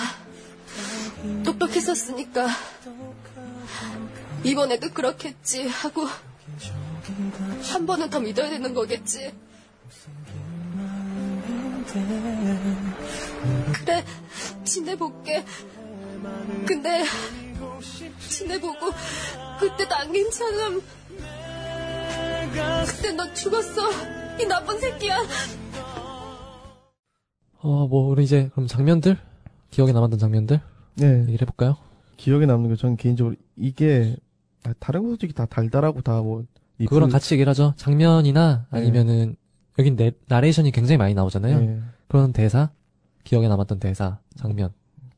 똑똑했었으니까 이번에도 그렇겠지 하고 한 번은 더 믿어야 되는 거겠지. 그래 지내볼게. 근데 지내보고 그때도 안 괜찮음. 그때 너 죽었어. 이 나쁜 새끼야 어, 뭐, 우리 이제, 그럼 장면들? 기억에 남았던 장면들? 네 얘기를 해볼까요? 기억에 남는 거 저는 개인적으로 이게 아, 다른 거 솔직히 다 달달하고 다 뭐 그거랑 같이 얘기를 하죠. 장면이나 네. 아니면은, 여긴 내, 나레이션이 굉장히 많이 나오잖아요. 네. 그런 대사? 기억에 남았던 대사, 장면.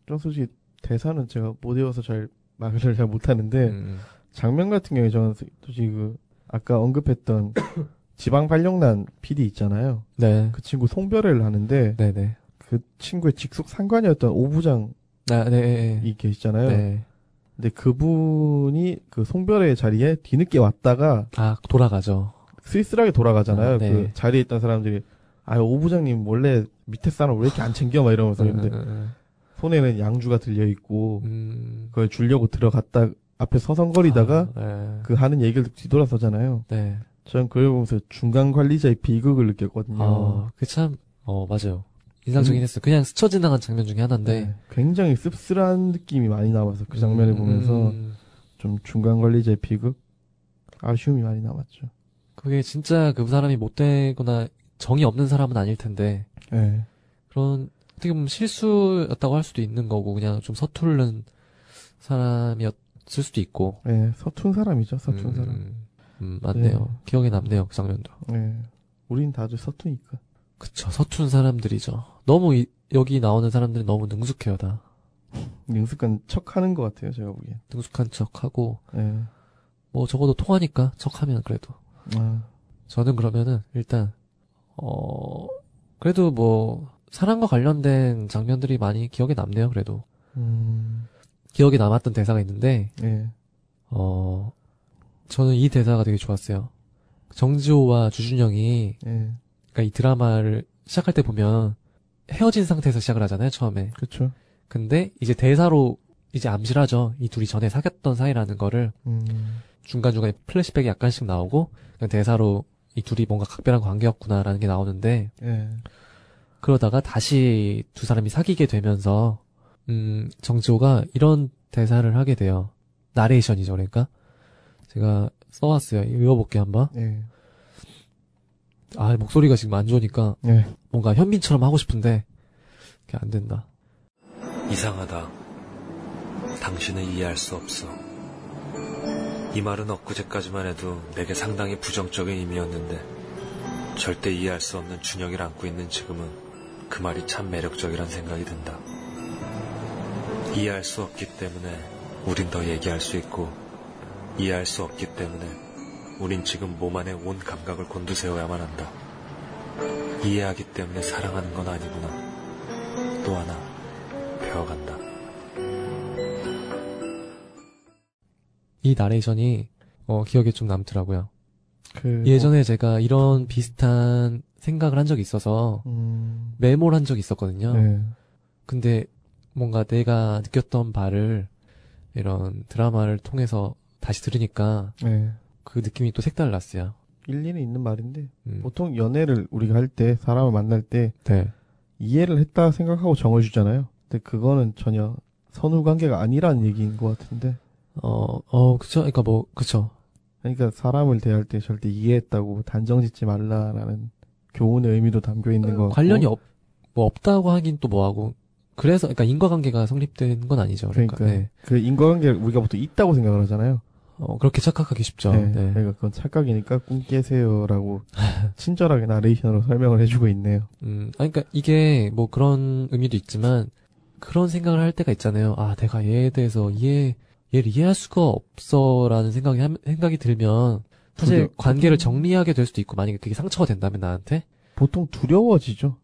좀 솔직히 대사는 제가 못 외워서 잘 말을 [LAUGHS] 잘 못하는데 음, 장면 같은 경우에 저는 솔직히 그 아까 언급했던 [COUGHS] 지방 발령난 PD 있잖아요. 네. 그 친구 송별회를 하는데 네네. 그 친구의 직속 상관이었던 오부장이 아, 네, 네. 계시잖아요. 네. 근데 그분이 그 송별회 자리에 뒤늦게 왔다가 아, 돌아가죠. 쓸쓸하게 돌아가잖아요. 아, 네. 그 자리에 있던 사람들이 아 오부장님 원래 밑에 사람 왜 이렇게 안 챙겨 막 이러면서 근데 손에는 양주가 들려 있고 음. 그걸 주려고 들어갔다 앞에 서성거리다가 아, 네. 그 하는 얘기를 뒤돌아서잖아요. 네. 전 그걸 보면서 중간 관리자의 비극을 느꼈거든요. 아, 그 참, 어, 맞아요. 인상적이긴 음. 했어. 그냥 스쳐 지나간 장면 중에 하나인데. 네. 굉장히 씁쓸한 느낌이 많이 남아서 그 장면을 음, 보면서 음. 좀 중간 관리자의 비극 아쉬움이 많이 남았죠. 그게 진짜 그 사람이 못되거나 정이 없는 사람은 아닐 텐데, 네. 그런, 어떻게 보면 실수였다고 할 수도 있는 거고, 그냥 좀 서투른 사람이었을 수도 있고. 네, 서툰 사람이죠, 서툰 음, 사람. 음, 맞네요. 네. 기억에 남네요, 그 장면도. 네. 우린 다들 서투니까. 그쵸, 서툰 사람들이죠. 너무, 이- 여기 나오는 사람들이 너무 능숙해요, 다. 능숙한 척 하는 것 같아요, 제가 보기엔. 능숙한 척 하고, 네. 뭐 적어도 통하니까 척 하면 그래도. 아, 저는 그러면은 일단 어 그래도 뭐 사랑과 관련된 장면들이 많이 기억에 남네요. 그래도 음, 기억에 남았던 대사가 있는데 네. 어 저는 이 대사가 되게 좋았어요. 정지호와 주준영이 네. 그러니까 이 드라마를 시작할 때 보면 헤어진 상태에서 시작을 하잖아요. 처음에. 그쵸. 근데 이제 대사로 이제 암시하죠. 이 둘이 전에 사귀었던 사이라는 거를 음, 중간 중간에 플래시백이 약간씩 나오고 그냥 대사로 이 둘이 뭔가 각별한 관계였구나라는 게 나오는데 네. 그러다가 다시 두 사람이 사귀게 되면서 음 정지호가 이런 대사를 하게 돼요. 나레이션이죠, 그러니까 제가 써왔어요. 읽어볼게요 한번. 네. 아 목소리가 지금 안 좋으니까 네. 뭔가 현빈처럼 하고 싶은데 그게 안 된다. 이상하다. 당신은 이해할 수 없어. 이 말은 엊그제까지만 해도 내게 상당히 부정적인 의미였는데 절대 이해할 수 없는 준영이를 안고 있는 지금은 그 말이 참 매력적이란 생각이 든다. 이해할 수 없기 때문에 우린 더 얘기할 수 있고 이해할 수 없기 때문에 우린 지금 몸 안에 온 감각을 곤두세워야만 한다. 이해하기 때문에 사랑하는 건 아니구나. 또 하나 배워간다. 이 나레이션이 어, 기억에 좀 남더라고요. 그 예전에 제가 이런 비슷한 생각을 한 적이 있어서 음, 메모를 한 적이 있었거든요. 네. 근데 뭔가 내가 느꼈던 바를 이런 드라마를 통해서 다시 들으니까 네. 그 느낌이 또 색달랐어요. 일리는 있는 말인데 음. 보통 연애를 우리가 할 때 사람을 만날 때 네. 이해를 했다 생각하고 정을 주잖아요. 근데 그거는 전혀 선후 관계가 아니라는 얘기인 것 같은데. 어, 어, 그쵸. 그니까 뭐, 그쵸. 그러니까 사람을 대할 때 절대 이해했다고 단정 짓지 말라라는 교훈의 의미도 담겨 있는 거 같고. 관련이 없, 뭐 없다고 하긴 또 뭐하고. 그래서, 그니까 인과관계가 성립된 건 아니죠. 그러니까. 그러니까 네. 그 인과관계를 우리가 보통 있다고 생각을 하잖아요. 어, 그렇게 착각하기 쉽죠. 네. 네. 그러니까 그건 착각이니까 꿈 깨세요라고 [LAUGHS] 친절하게 나레이션으로 설명을 해주고 있네요. 음, 아니, 그니까 이게 뭐 그런 의미도 있지만, 그런 생각을 할 때가 있잖아요. 아, 내가 얘에 대해서 이해, 얘를 이해할 수가 없어라는 생각이, 함- 생각이 들면, 사실 두려- 관계를 정리하게 될 수도 있고, 만약에 그게 상처가 된다면 나한테, 보통 두려워지죠.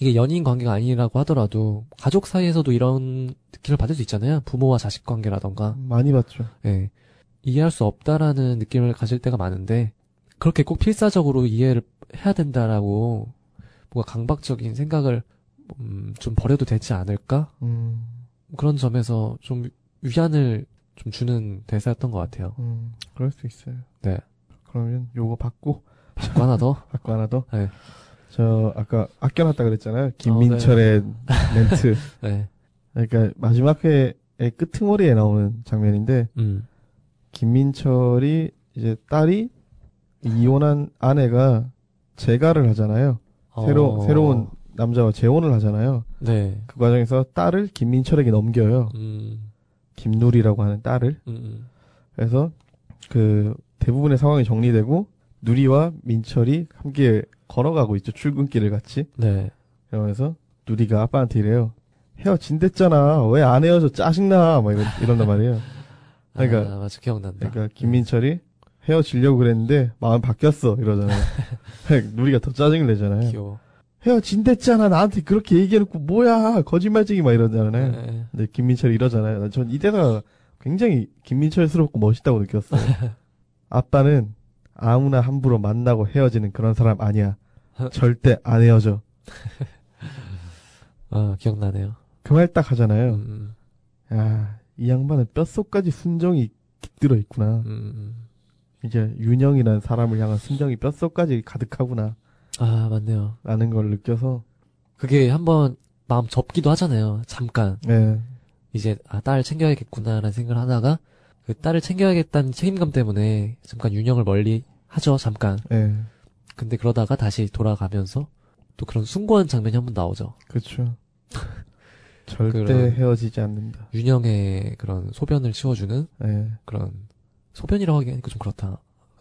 이게 연인 관계가 아니라고 하더라도, 가족 사이에서도 이런 느낌을 받을 수 있잖아요. 부모와 자식 관계라던가, 많이 봤죠. 예. 이해할 수 없다라는 느낌을 가질 때가 많은데, 그렇게 꼭 필사적으로 이해를 해야 된다라고, 뭔가 강박적인 생각을, 음, 좀 버려도 되지 않을까? 음, 그런 점에서 좀 위안을 좀 주는 대사였던 것 같아요. 음, 그럴 수 있어요. 네. 그러면 요거 받고 받고 하나 더? [LAUGHS] 받고 하나 더. 네. 저 아까 아껴놨다 그랬잖아요. 김민철의 [LAUGHS] 멘트. 네. 그러니까 마지막 회의 끄트머리에 나오는 장면인데 음. 김민철이 이제 딸이 이혼한 아내가 재가를 하잖아요. 새로 어, 새로운 남자와 재혼을 하잖아요. 네. 그 과정에서 딸을 김민철에게 넘겨요. 음. 김누리라고 하는 딸을. 음, 음. 그래서 그 대부분의 상황이 정리되고 누리와 민철이 함께 걸어가고 있죠. 출근길을 같이. 네. 그러면서 누리가 아빠한테 이래요. 헤어진댔잖아. 왜 안 헤어져? 짜증나. 막 이런, 이런단 말이에요. 그러니까- 아, 맞아. 기억난다. 그러니까 김민철이 헤어지려고 그랬는데 마음 바뀌었어. 이러잖아요. [LAUGHS] 누리가 더 짜증을 내잖아요. 귀여워. 헤어진댔잖아. 나한테 그렇게 얘기해놓고 뭐야. 거짓말쟁이 막 이러잖아요. 네. 근데 김민철이 이러잖아요. 전이 대사가 굉장히 김민철스럽고 멋있다고 느꼈어요. [LAUGHS] 아빠는 아무나 함부로 만나고 헤어지는 그런 사람 아니야. 절대 안 헤어져. [LAUGHS] 아, 기억나네요. 그 말 딱 하잖아요. 음, 야, 이 양반은 뼛속까지 순정이 깃들어 있구나. 음, 음. 이제 윤영이라는 사람을 향한 순정이 뼛속까지 가득하구나. 아, 맞네요. 라는 걸 느껴서, 그게 한번 마음 접기도 하잖아요. 잠깐. 네. 이제, 아, 딸 챙겨야겠구나라는 생각을 하다가, 그 딸을 챙겨야겠다는 책임감 때문에 잠깐 윤영을 멀리 하죠. 잠깐. 네. 근데 그러다가 다시 돌아가면서 또 그런 숭고한 장면이 한번 나오죠. 그쵸. 절대 헤어지지 않는다. 윤영의 그런 소변을 치워주는 네. 그런 소변이라고 하기에는 좀 그렇다.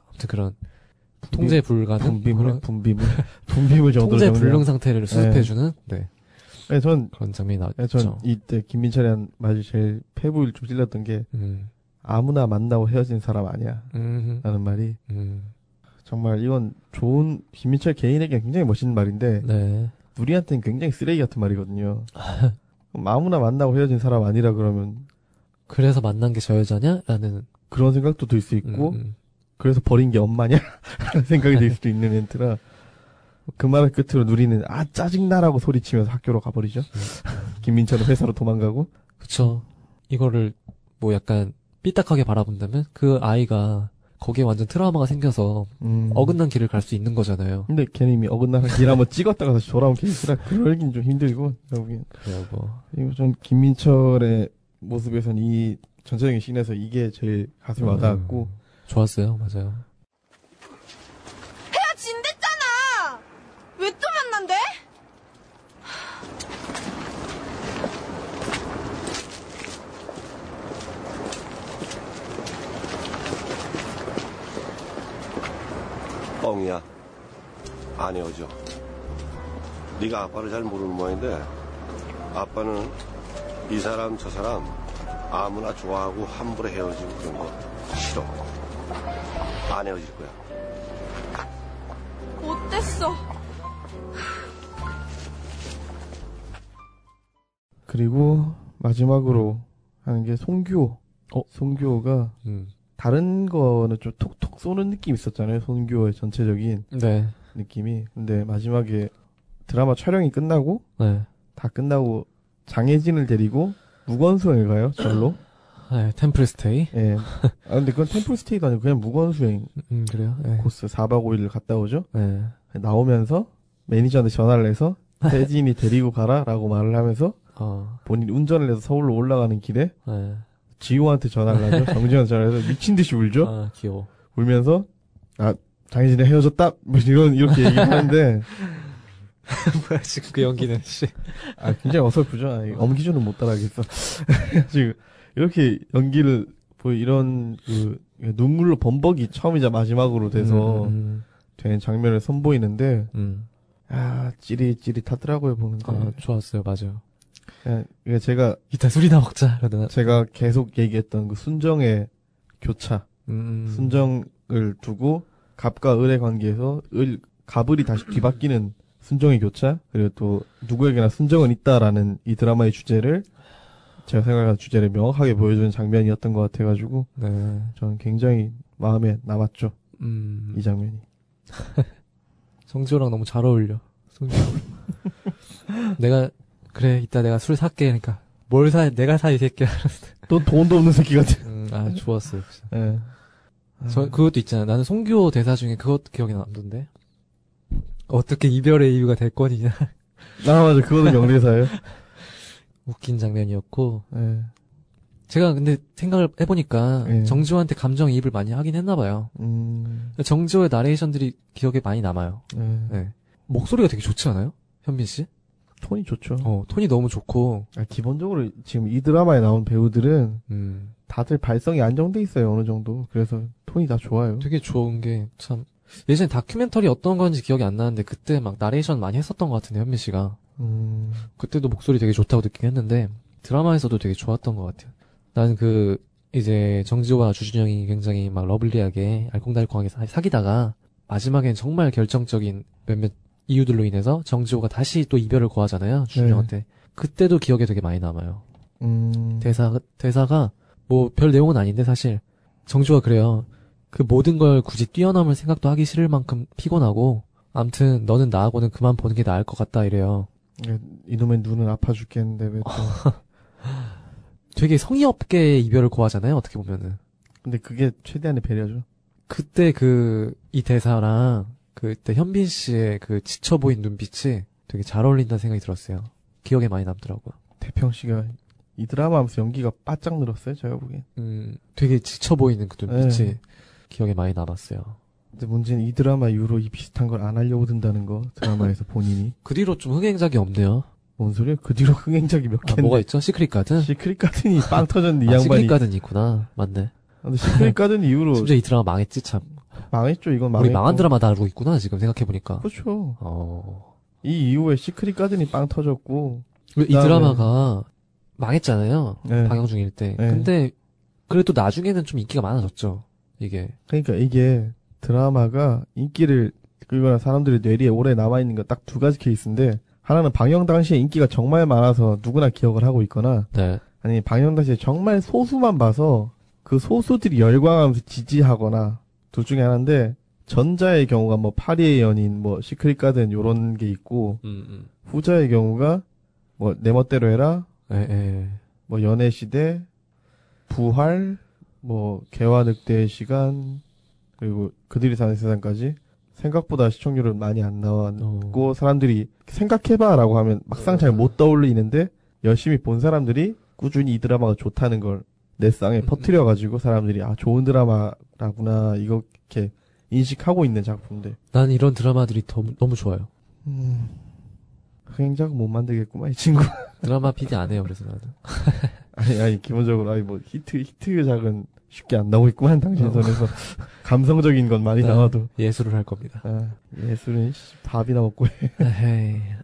아무튼 그런 통제 불가능 분비물, 분비물. [LAUGHS] 분비물 정도로 통제 불능 상태를 수습해주는 네. 네, 전, 그런 장면이 네, 나왔죠. 전 이때 김민철이 한 말이 제일 패부를 좀 찔렀던 게 음, 아무나 만나고 헤어진 사람 아니야. 음, 라는 말이 음, 정말 이건 좋은 김민철 개인에게 굉장히 멋있는 말인데 네. 우리한테는 굉장히 쓰레기 같은 말이거든요. [LAUGHS] 아무나 만나고 헤어진 사람 아니라 그러면 그래서 만난 게 저 여자냐?라는 그런 생각도 들 수 있고 음, 그래서 버린 게 엄마냐? [LAUGHS] 라는 생각이 들 수도 있는 멘트라 그 말을 끝으로 누리는 아 짜증나라고 소리치면서 학교로 가버리죠. [LAUGHS] 김민철은 회사로 도망가고 그쵸. 이거를 뭐 약간 삐딱하게 바라본다면 그 아이가 거기에 완전 트라우마가 생겨서 음. 어긋난 길을 갈 수 있는 거잖아요. 근데 걔는 이미 어긋나서 길 한번 찍었다가 다시 돌아온 케이스라 그러긴 좀 힘들고 결국엔 그래요, 뭐. 그리고 전 김민철의 모습에선 이 전체적인 씬에서 이게 제일 가슴에 와닿았고 좋았어요, 맞아요. 헤어진댔잖아! 왜 또 만 난대? 안 헤어져. 네가 아빠를 잘 모르는 모양인데 아빠는 이 사람 저 사람 아무나 좋아하고 함부로 헤어지고 그런 거 싫어. 안 헤어질 거야. 못됐어. 그리고 마지막으로 하는 게 송규호. 어? 송규호가 음. 다른 거는 좀 톡톡 쏘는 느낌 있었잖아요. 송규호의 전체적인 네. 느낌이. 근데 마지막에 드라마 촬영이 끝나고 네. 다 끝나고 장혜진을 데리고 무건수행을 가요. 절로. [LAUGHS] 네, 템플스테이. 예. 아 근데 그건 템플스테이도 아니고 그냥 무건수행 음, 그래요? 네. 코스 4박 5일을 갔다 오죠. 네. 나오면서 매니저한테 전화를 해서 [LAUGHS] 혜진이 데리고 가라라고 말을 하면서 어, 본인이 운전을 해서 서울로 올라가는 길에 네. 지호한테 전화를 하죠. [LAUGHS] 정지현한테 전화를 해서 미친 듯이 울죠. 아, 귀여워. 울면서 아 장혜진이 헤어졌다 뭐 이런 이렇게 얘기하는데 뭐야, 지금 그 연기는, 씨. 아 굉장히 어설프죠. 아, 엄기준은 못 따라하겠어. [LAUGHS] 지금 이렇게 연기를 뭐 이런 그 눈물로 범벅이 처음이자 마지막으로 돼서 음, 된 장면을 선보이는데 음. 아 찌릿찌릿하더라고요 보는데. 아, 좋았어요, 맞아요. 이게 제가 이따 술이나 먹자, 그러더나. 제가 계속 얘기했던 그 순정의 교차, 음. 순정을 두고 갑과 을의 관계에서 을 갑을이 다시 뒤바뀌는 순정의 교차 그리고 또 누구에게나 순정은 있다라는 이 드라마의 주제를 제가 생각하는 주제를 명확하게 보여주는 장면이었던 것 같아가지고 네. 저는 굉장히 마음에 남았죠 음. 이 장면이. [LAUGHS] 정지호랑 너무 잘 어울려. 송지호. [LAUGHS] 내가, 그래, 이따 내가 술 살게. 그러니까, 뭘 사, 내가 사, 이 새끼야. 또 돈도 없는 새끼 같아. 음, 아, 좋았어요. 예. 저, 그것도 있잖아. 나는 송규호 대사 중에 그것 기억이 남던데. 어떻게 이별의 이유가 됐건이냐. 아 맞아 그거는 명대사예요. [LAUGHS] 웃긴 장면이었고. 예. 제가 근데 생각을 해보니까 예. 정지호한테 감정 이입을 많이 하긴 했나봐요. 음. 정지호의 나레이션들이 기억에 많이 남아요. 예. 네. 목소리가 되게 좋지 않아요? 현빈 씨? 톤이 좋죠. 어, 톤이 너무 좋고, 아, 기본적으로 지금 이 드라마에 나온 배우들은 음, 다들 발성이 안정돼 있어요 어느 정도. 그래서 톤이 다 좋아요. 되게 좋은 게 참, 예전에 다큐멘터리 어떤 건지 기억이 안 나는데 그때 막 나레이션 많이 했었던 것 같은데 현빈 씨가. 음. 그때도 목소리 되게 좋다고 느끼긴 했는데 드라마에서도 되게 좋았던 것 같아요. 난 그 이제 정지오와 주준영이 굉장히 막 lovely하게 알콩달콩하게 사- 사귀다가 마지막엔 정말 결정적인 몇몇 이유들로 인해서 정지오가 다시 또 이별을 고하잖아요 주준영한테. 그때도 기억에 되게 많이 남아요. 음. 대사 대사가 뭐 별 내용은 아닌데 사실 정지호가 그래요. 그 모든 걸 굳이 뛰어넘을 생각도 하기 싫을 만큼 피곤하고 암튼 너는 나하고는 그만 보는 게 나을 것 같다 이래요. 예, 이놈의 눈은 아파 죽겠는데 왜 또. [LAUGHS] 되게 성의 없게 이별을 고하잖아요, 어떻게 보면은. 근데 그게 최대한의 배려죠. 그때 그, 이 대사랑, 그때 현빈 씨의 그 지쳐 보인 눈빛이 되게 잘 어울린다는 생각이 들었어요. 기억에 많이 남더라고요. 태평 씨가 이 드라마 하면서 연기가 바짝 늘었어요, 제가 보기엔. 음, 되게 지쳐 보이는 그 눈빛이 네. 기억에 많이 남았어요. 근데 문제는 이 드라마 이후로 이 비슷한 걸 안 하려고 든다는 거, 드라마에서 [LAUGHS] 본인이. 그 뒤로 좀 흥행작이 없네요. 뭔 소리야? 그 뒤로 흥행작이 몇 아, 개인데. 뭐가 있죠? 시크릿 가든? 시크릿 가든이 빵 터졌는데 이 아, 양반이. 시크릿 가든 있구나. 맞네. 근데 시크릿 가든 이후로 [LAUGHS] 심지어 이 드라마 망했지, 참. 망했죠, 이건 우리 망했고. 망한 드라마 다루고 있구나, 지금 생각해보니까. 그렇죠. 어. 이 이후에 시크릿 가든이 빵 터졌고. 이 드라마가 망했잖아요. 네. 방영 중일 때. 네. 근데 그래도 나중에는 좀 인기가 많아졌죠. 이게. 그러니까 이게 드라마가 인기를 끌거나 사람들의 뇌리에 오래 남아있는 거딱두 가지 케이스인데 하나는 방영 당시에 인기가 정말 많아서 누구나 기억을 하고 있거나 네. 아니 방영 당시에 정말 소수만 봐서 그 소수들이 열광하면서 지지하거나 둘 중에 하나인데 전자의 경우가 뭐 파리의 연인 뭐 시크릿 가든 요런 게 있고 음, 음. 후자의 경우가 뭐 내 멋대로 해라 예, 예. 뭐 연애 시대 부활 뭐 개화 늑대의 시간 그리고 그들이 사는 세상까지 생각보다 시청률은 많이 안 나왔고 어. 사람들이 생각해봐라고 하면 막상 잘 못 떠올리는데 열심히 본 사람들이 꾸준히 이 드라마가 좋다는 걸 내 쌍에 퍼뜨려가지고 사람들이 아 좋은 드라마 라구나 이거 이렇게 인식하고 있는 작품들. 난 이런 드라마들이 더, 너무 좋아요. 음, 흥행작 못 만들겠구만 이 친구. [LAUGHS] 드라마 PD 안 해요, 그래서 나는. 아니 아니 기본적으로 아니 뭐 히트 히트작은 쉽게 안 나오고 있구만 당신 손에서 감성적인 건 많이 네. 나와도 예술을 할 겁니다. 아, 예술은 씨, 밥이나 먹고 해. [LAUGHS]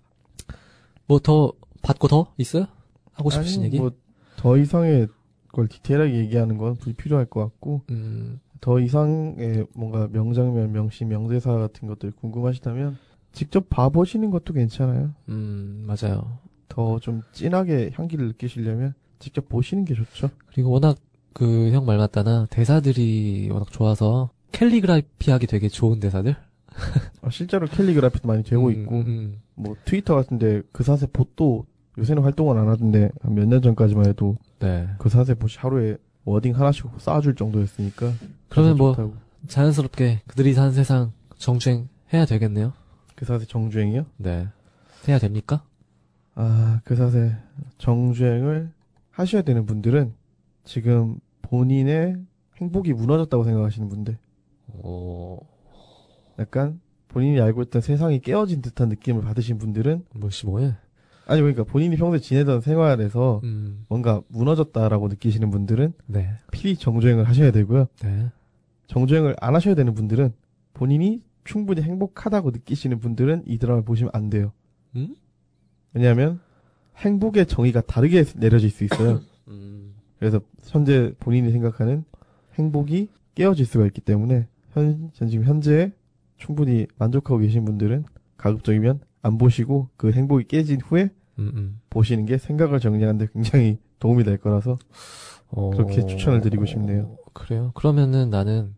뭐 더 받고 더 있어요? 하고 싶으신 아니, 얘기? 뭐, 더 이상의 걸 디테일하게 얘기하는 건 불필요할 것 같고, 음, 더 이상의 뭔가 명장면, 명시, 명대사 같은 것들 궁금하시다면, 직접 봐보시는 것도 괜찮아요. 음, 맞아요. 더 좀 진하게 향기를 느끼시려면, 직접 보시는 게 좋죠. 그리고 워낙 그 형말 맞다나 대사들이 워낙 좋아서 캘리그라피 하기 되게 좋은 대사들? 아, 실제로 캘리그라피도 많이 되고 음, 있고, 음, 뭐, 트위터 같은데, 그 사세 봇도 요새는 활동을 안 하던데, 한몇년 전까지만 해도, 네. 그 사세 봇이 하루에 워딩 하나씩 쌓아줄 정도였으니까. 그러면 뭐 좋다고. 자연스럽게 그들이 사는 세상 정주행 해야 되겠네요. 그 사세 정주행이요? 네. 해야 됩니까? 아, 그 사세 정주행을 하셔야 되는 분들은 지금 본인의 행복이 무너졌다고 생각하시는 분들. 오, 약간 본인이 알고 있던 세상이 깨어진 듯한 느낌을 받으신 분들은 뭐시 뭐해? 아니 그러니까 본인이 평소에 지내던 생활에서 음, 뭔가 무너졌다라고 느끼시는 분들은 네. 필히 정주행을 하셔야 되고요. 네. 정주행을 안 하셔야 되는 분들은 본인이 충분히 행복하다고 느끼시는 분들은 이 드라마를 보시면 안 돼요. 음? 왜냐하면 행복의 정의가 다르게 내려질 수 있어요. 음, 그래서 현재 본인이 생각하는 행복이 깨어질 수가 있기 때문에 현, 전 지금 현재 충분히 만족하고 계신 분들은 가급적이면 안 보시고 그 행복이 깨진 후에 음, 음. 보시는 게 생각을 정리하는데 굉장히 도움이 될 거라서 어, 그렇게 추천을 드리고 싶네요. 그래요? 그러면은 나는,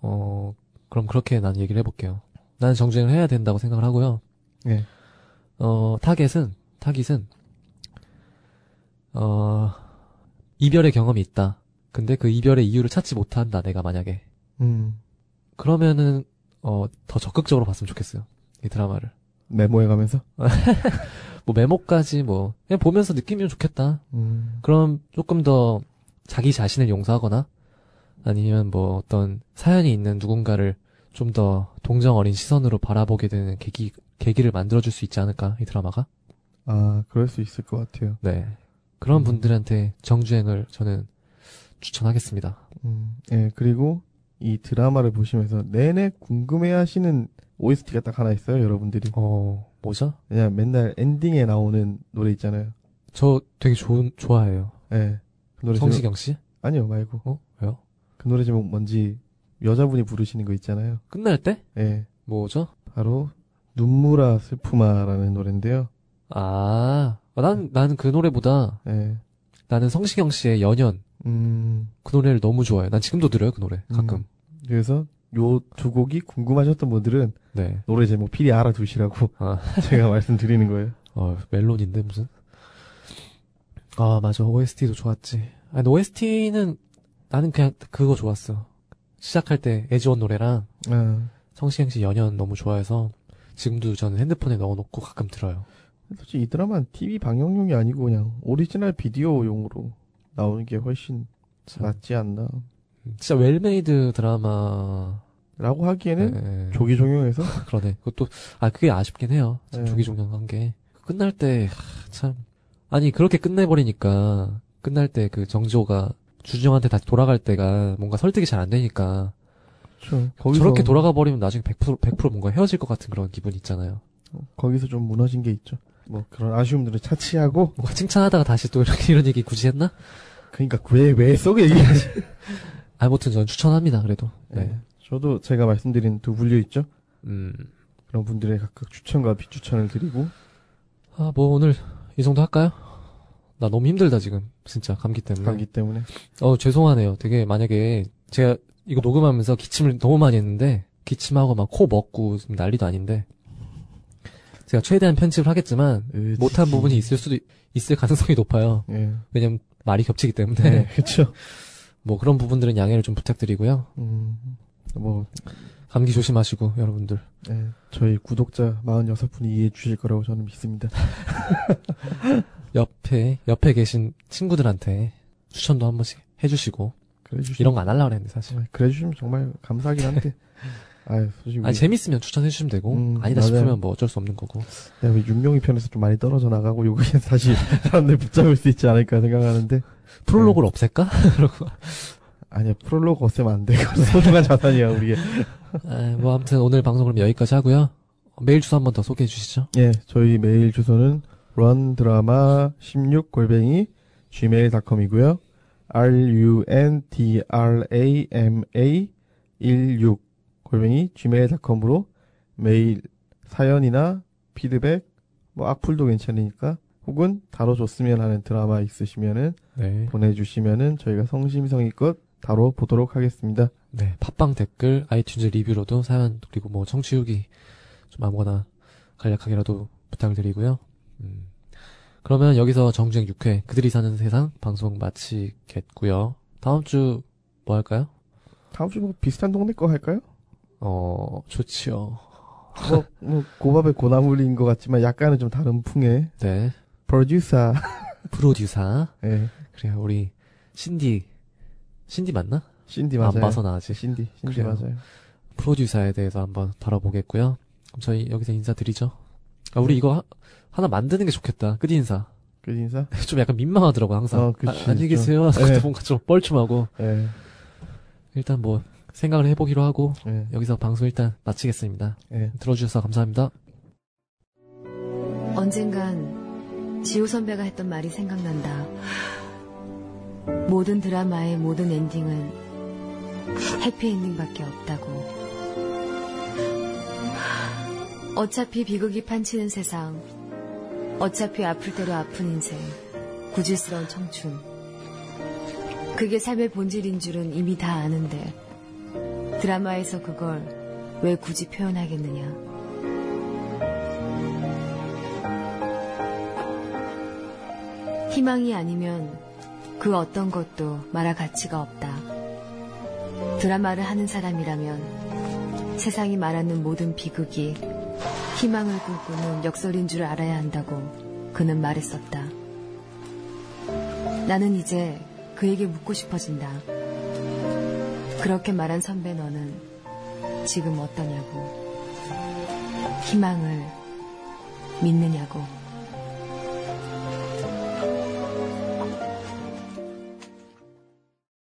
어, 그럼 그렇게 난 얘기를 해볼게요. 나는 정주행을 해야 된다고 생각을 하고요. 예. 어, 타겟은, 타깃은, 어, 이별의 경험이 있다. 근데 그 이별의 이유를 찾지 못한다, 내가 만약에. 음, 그러면은, 어, 더 적극적으로 봤으면 좋겠어요. 이 드라마를. 메모해 가면서 [LAUGHS] 뭐 메모까지 뭐, 그냥 보면서 느끼면 좋겠다. 음, 그럼 조금 더 자기 자신을 용서하거나 아니면 뭐 어떤 사연이 있는 누군가를 좀 더 동정 어린 시선으로 바라보게 되는 계기, 계기를 만들어줄 수 있지 않을까, 이 드라마가? 아 그럴 수 있을 것 같아요. 네. 그런 음. 분들한테 정주행을 저는 추천하겠습니다. 음, 예 그리고 이 드라마를 보시면서 내내 궁금해하시는 OST가 딱 하나 있어요, 여러분들이. 어, 뭐죠? 그냥 맨날 엔딩에 나오는 노래 있잖아요. 저 되게 좋은, 좋아해요. 예. 그 노래 제목, 성시경 씨? 아니요 말고 어? 왜요? 그 노래 제목 뭔지 여자분이 부르시는 거 있잖아요. 끝날 때? 예. 뭐죠? 바로 눈물아 슬픔아라는 노래인데요. 아, 난, 나는 그 노래보다 예. 나는 성시경 씨의 연연, 음, 그 노래를 너무 좋아해요. 난 지금도 들어요, 그 노래. 가끔. 음. 그래서 요 두 곡이 궁금하셨던 분들은 네. 노래 제목 필히 알아두시라고 아. [LAUGHS] 제가 말씀드리는 거예요. 어, 멜론인데, 무슨? 아, 맞아. OST도 좋았지. 아니, OST는 나는 그냥 그거 좋았어. 시작할 때 에즈원 노래랑 아, 성시경 씨 연연 너무 좋아해서 지금도 저는 핸드폰에 넣어놓고 가끔 들어요. 솔직히 이 드라마는 TV 방영용이 아니고 그냥 오리지널 비디오용으로 나오는 게 훨씬 참, 낫지 않나. 진짜 well-made 드라마. 라고 하기에는 네, 조기 종영해서 [LAUGHS] 그러네. 그것도, 아, 그게 아쉽긴 해요. 참 네. 조기 종영한 게. 끝날 때, 하, 참. 아니, 그렇게 끝내버리니까, 끝날 때 그 정지호가 주정한테 다시 돌아갈 때가 뭔가 설득이 잘 안 되니까, 그렇죠. 거기서 저렇게 돌아가 버리면 나중에 100% 100% 뭔가 헤어질 것 같은 그런 기분 있잖아요. 거기서 좀 무너진 게 있죠. 뭐 그런 아쉬움들을 차치하고 뭔가 칭찬하다가 다시 또 이렇게 이런 얘기 굳이 했나? 그러니까 왜왜 속에 얘기하지? [LAUGHS] 아무튼 저는 추천합니다. 그래도. 네. 네. 저도 제가 말씀드린 두 분류 있죠. 음. 그런 분들의 각각 추천과 비추천을 드리고 아, 뭐 오늘 이 정도 할까요? 나 너무 힘들다 지금. 진짜 감기 때문에. 가기 때문에 어, 죄송하네요. 되게 만약에 제가 이거 녹음하면서 기침을 너무 많이 했는데 기침하고 막 코 먹고 난리도 아닌데 제가 최대한 편집을 하겠지만 으, 못한 지- 부분이 있을 수도 있- 있을 가능성이 높아요. 예. 왜냐면 말이 겹치기 때문에 네, 그렇죠. 뭐 그런 부분들은 양해를 좀 부탁드리고요. 음, 뭐 감기 조심하시고 여러분들. 예, 저희 구독자 46분이 이해해 주실 거라고 저는 믿습니다. [LAUGHS] 옆에 옆에 계신 친구들한테 추천도 한 번씩 해주시고 그래 주시면 이런 거 안 하려고 그랬는데 사실. 정말 그래 주시면 정말 감사하긴 한데 [LAUGHS] 아유, 솔직히 아니 재밌으면 추천해 주시면 되고 음, 아니다 맞아요. 싶으면 뭐 어쩔 수 없는 거고. 야, 우리 윤명이 편에서 좀 많이 떨어져 나가고 요거에 다시 [LAUGHS] 사람들 붙잡을 수 있지 않을까 생각하는데 프롤로그를 없앨까? [LAUGHS] 그러고 아니야, 프롤로그 없애면 안 돼. 소중한 자산이야, 우리. 아, 뭐 아무튼 오늘 방송 그럼 여기까지 하고요. 메일 주소 한 번 더 소개해 주시죠. 예, 저희 메일 주소는 rundrama 16 골뱅이 gmail.com이고요. rundrama 16 골뱅이 gmail.com으로 메일 사연이나 피드백 뭐 악플도 괜찮으니까 혹은 다뤄줬으면 하는 드라마 있으시면은 네. 보내주시면은 저희가 성심성의껏 다뤄보도록 하겠습니다. 네. 팟빵 댓글, 아이튠즈 리뷰로도 사연 그리고 뭐 청취 후기 좀 아무거나 간략하게라도 부탁을 드리고요. 음. 그러면 여기서 정주행 6회 그들이 사는 세상 방송 마치겠고요. 다음 주 뭐 할까요? 다음 주 뭐 비슷한 동네 거 할까요? 어, 좋지요. 뭐, 뭐 고밥의 고나물인 것 같지만 약간은 좀 다른 풍의 네. 프로듀서. 프로듀서. 예, [LAUGHS] 그래요. 우리 신디 신디 맞나? 신디 맞아요. 안 봐서 나지. 신디, 신디 그래요. 맞아요. 프로듀서에 대해서 한번 다뤄보겠고요. 그럼 저희 여기서 인사드리죠. 아, 우리 이거 하, 하나 만드는 게 좋겠다. 끝 인사. 끝 인사? [LAUGHS] 좀 약간 민망하더라고 항상. 어, 그치, 아, 안녕히 좀. 계세요. [LAUGHS] 네. 뭔가 좀 뻘쭘하고 예, 일단 뭐 생각을 해보기로 하고 예, 여기서 방송 일단 마치겠습니다. 예. 들어주셔서 감사합니다. 언젠간 지호 선배가 했던 말이 생각난다. 모든 드라마의 모든 엔딩은 해피엔딩밖에 없다고. 어차피 비극이 판치는 세상, 어차피 아플 대로 아픈 인생, 구질스러운 청춘. 그게 삶의 본질인 줄은 이미 다 아는데, 드라마에서 그걸 왜 굳이 표현하겠느냐. 희망이 아니면 그 어떤 것도 말할 가치가 없다. 드라마를 하는 사람이라면 세상이 말하는 모든 비극이 희망을 꿈꾸는 역설인 줄 알아야 한다고 그는 말했었다. 나는 이제 그에게 묻고 싶어진다. 그렇게 말한 선배 너는 지금 어떠냐고. 희망을 믿느냐고.